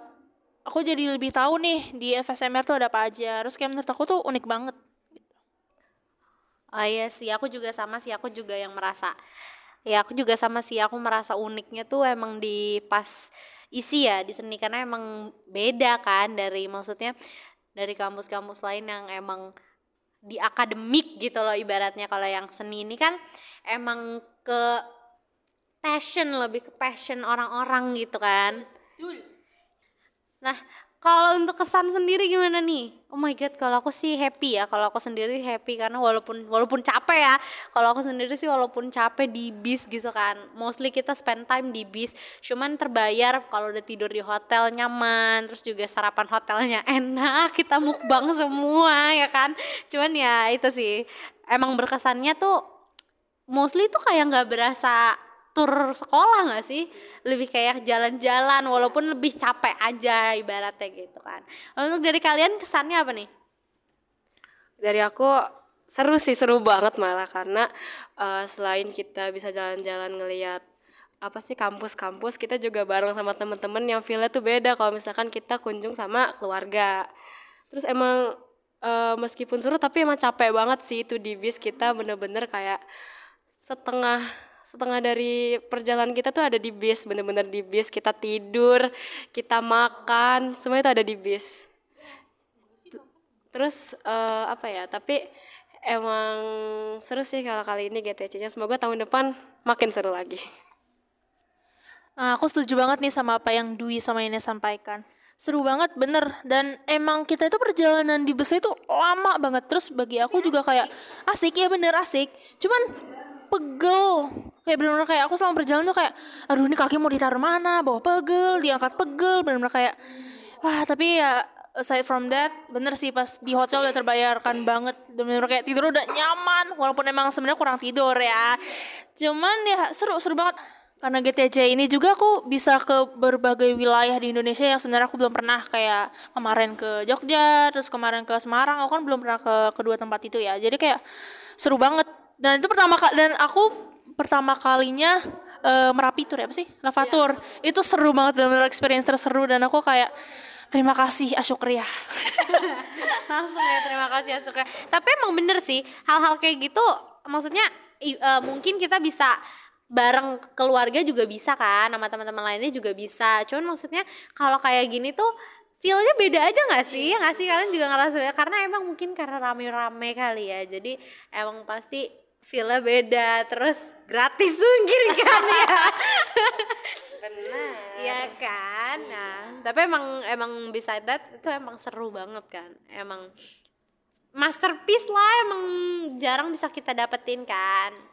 aku jadi lebih tahu nih di FSMR tuh ada apa aja. Terus kayak menurut aku tuh unik banget. Oh iya sih, aku juga sama sih, aku juga yang merasa Ya aku juga sama sih, aku merasa uniknya tuh emang di pas isi ya di seni karena emang beda kan dari maksudnya dari kampus-kampus lain yang emang di akademik gitu loh ibaratnya kalau yang seni ini kan emang ke passion lebih ke passion orang-orang gitu kan. Nah, kalau untuk kesan sendiri gimana nih? Oh my god, kalau aku sih happy ya. Kalau aku sendiri happy karena walaupun walaupun capek ya. Kalau aku sendiri sih walaupun capek di bis gitu kan. Mostly kita spend time di bis. Cuman terbayar kalau udah tidur di hotel nyaman, terus juga sarapan hotelnya enak, kita mukbang semua ya kan. Cuman ya itu sih emang berkesannya tuh mostly tuh kayak nggak berasa tur sekolah nggak sih? Lebih kayak jalan-jalan walaupun lebih capek aja ibaratnya gitu kan. Untuk dari kalian kesannya apa nih? Dari aku seru sih seru banget malah. Karena eh, selain kita bisa jalan-jalan ngelihat apa sih kampus-kampus kita juga bareng sama teman-teman yang feel tuh beda. Kalau misalkan kita kunjung sama keluarga. Terus emang eh, meskipun seru tapi emang capek banget sih itu di bis. Kita bener-bener kayak setengah setengah dari perjalanan kita tuh ada di bis bener-bener di bis kita tidur kita makan semuanya itu ada di bis terus eh, apa ya tapi emang seru sih kalau kali ini GTC-nya semoga tahun depan makin seru lagi Nah, aku setuju banget nih sama apa yang Dwi sama Ines sampaikan. Seru banget, bener. Dan emang kita itu perjalanan di busnya itu lama banget. Terus bagi aku juga kayak asik, ya bener asik. Cuman pegel. Kayak bener-bener kayak aku selama perjalanan tuh kayak, aduh ini kaki mau ditaruh mana, bawa pegel, diangkat pegel. Bener-bener kayak, wah tapi ya aside from that, bener sih pas di hotel udah terbayarkan banget. Bener-bener kayak tidur udah nyaman, walaupun emang sebenarnya kurang tidur ya. Cuman ya seru, seru banget. Karena GTC ini juga aku bisa ke berbagai wilayah di Indonesia yang sebenarnya aku belum pernah kayak kemarin ke Jogja, terus kemarin ke Semarang, aku kan belum pernah ke kedua tempat itu ya. Jadi kayak seru banget. Dan itu pertama kali dan aku pertama kalinya eh, Merapi Tour ya apa sih? Lavatur. Itu seru banget benar-benar experience terseru dan aku kayak terima kasih Asyukriah. langsung ya terima kasih Asukra tapi emang bener sih hal-hal kayak gitu maksudnya eh, mungkin kita bisa bareng keluarga juga bisa kan sama teman-teman lainnya juga bisa cuman maksudnya kalau kayak gini tuh feelnya beda aja nggak sih ya nggak sih kalian juga ngerasa beda karena emang mungkin karena rame-rame kali ya jadi emang pasti feelnya beda terus gratis mungkin kan ya? Iya kan? Nah tapi emang emang beside that itu emang seru banget kan? Emang masterpiece lah emang jarang bisa kita dapetin kan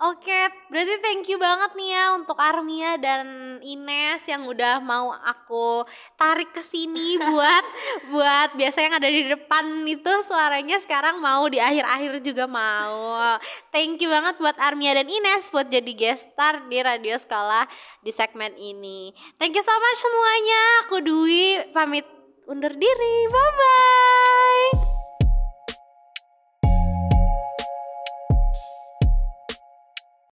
Oke, berarti thank you banget nih ya untuk Armia dan Ines yang udah mau aku tarik ke sini buat buat biasanya yang ada di depan itu suaranya sekarang mau di akhir-akhir juga mau. Thank you banget buat Armia dan Ines buat jadi guest star di Radio Skala di segmen ini. Thank you so much semuanya. Aku Dwi pamit undur diri. Bye bye.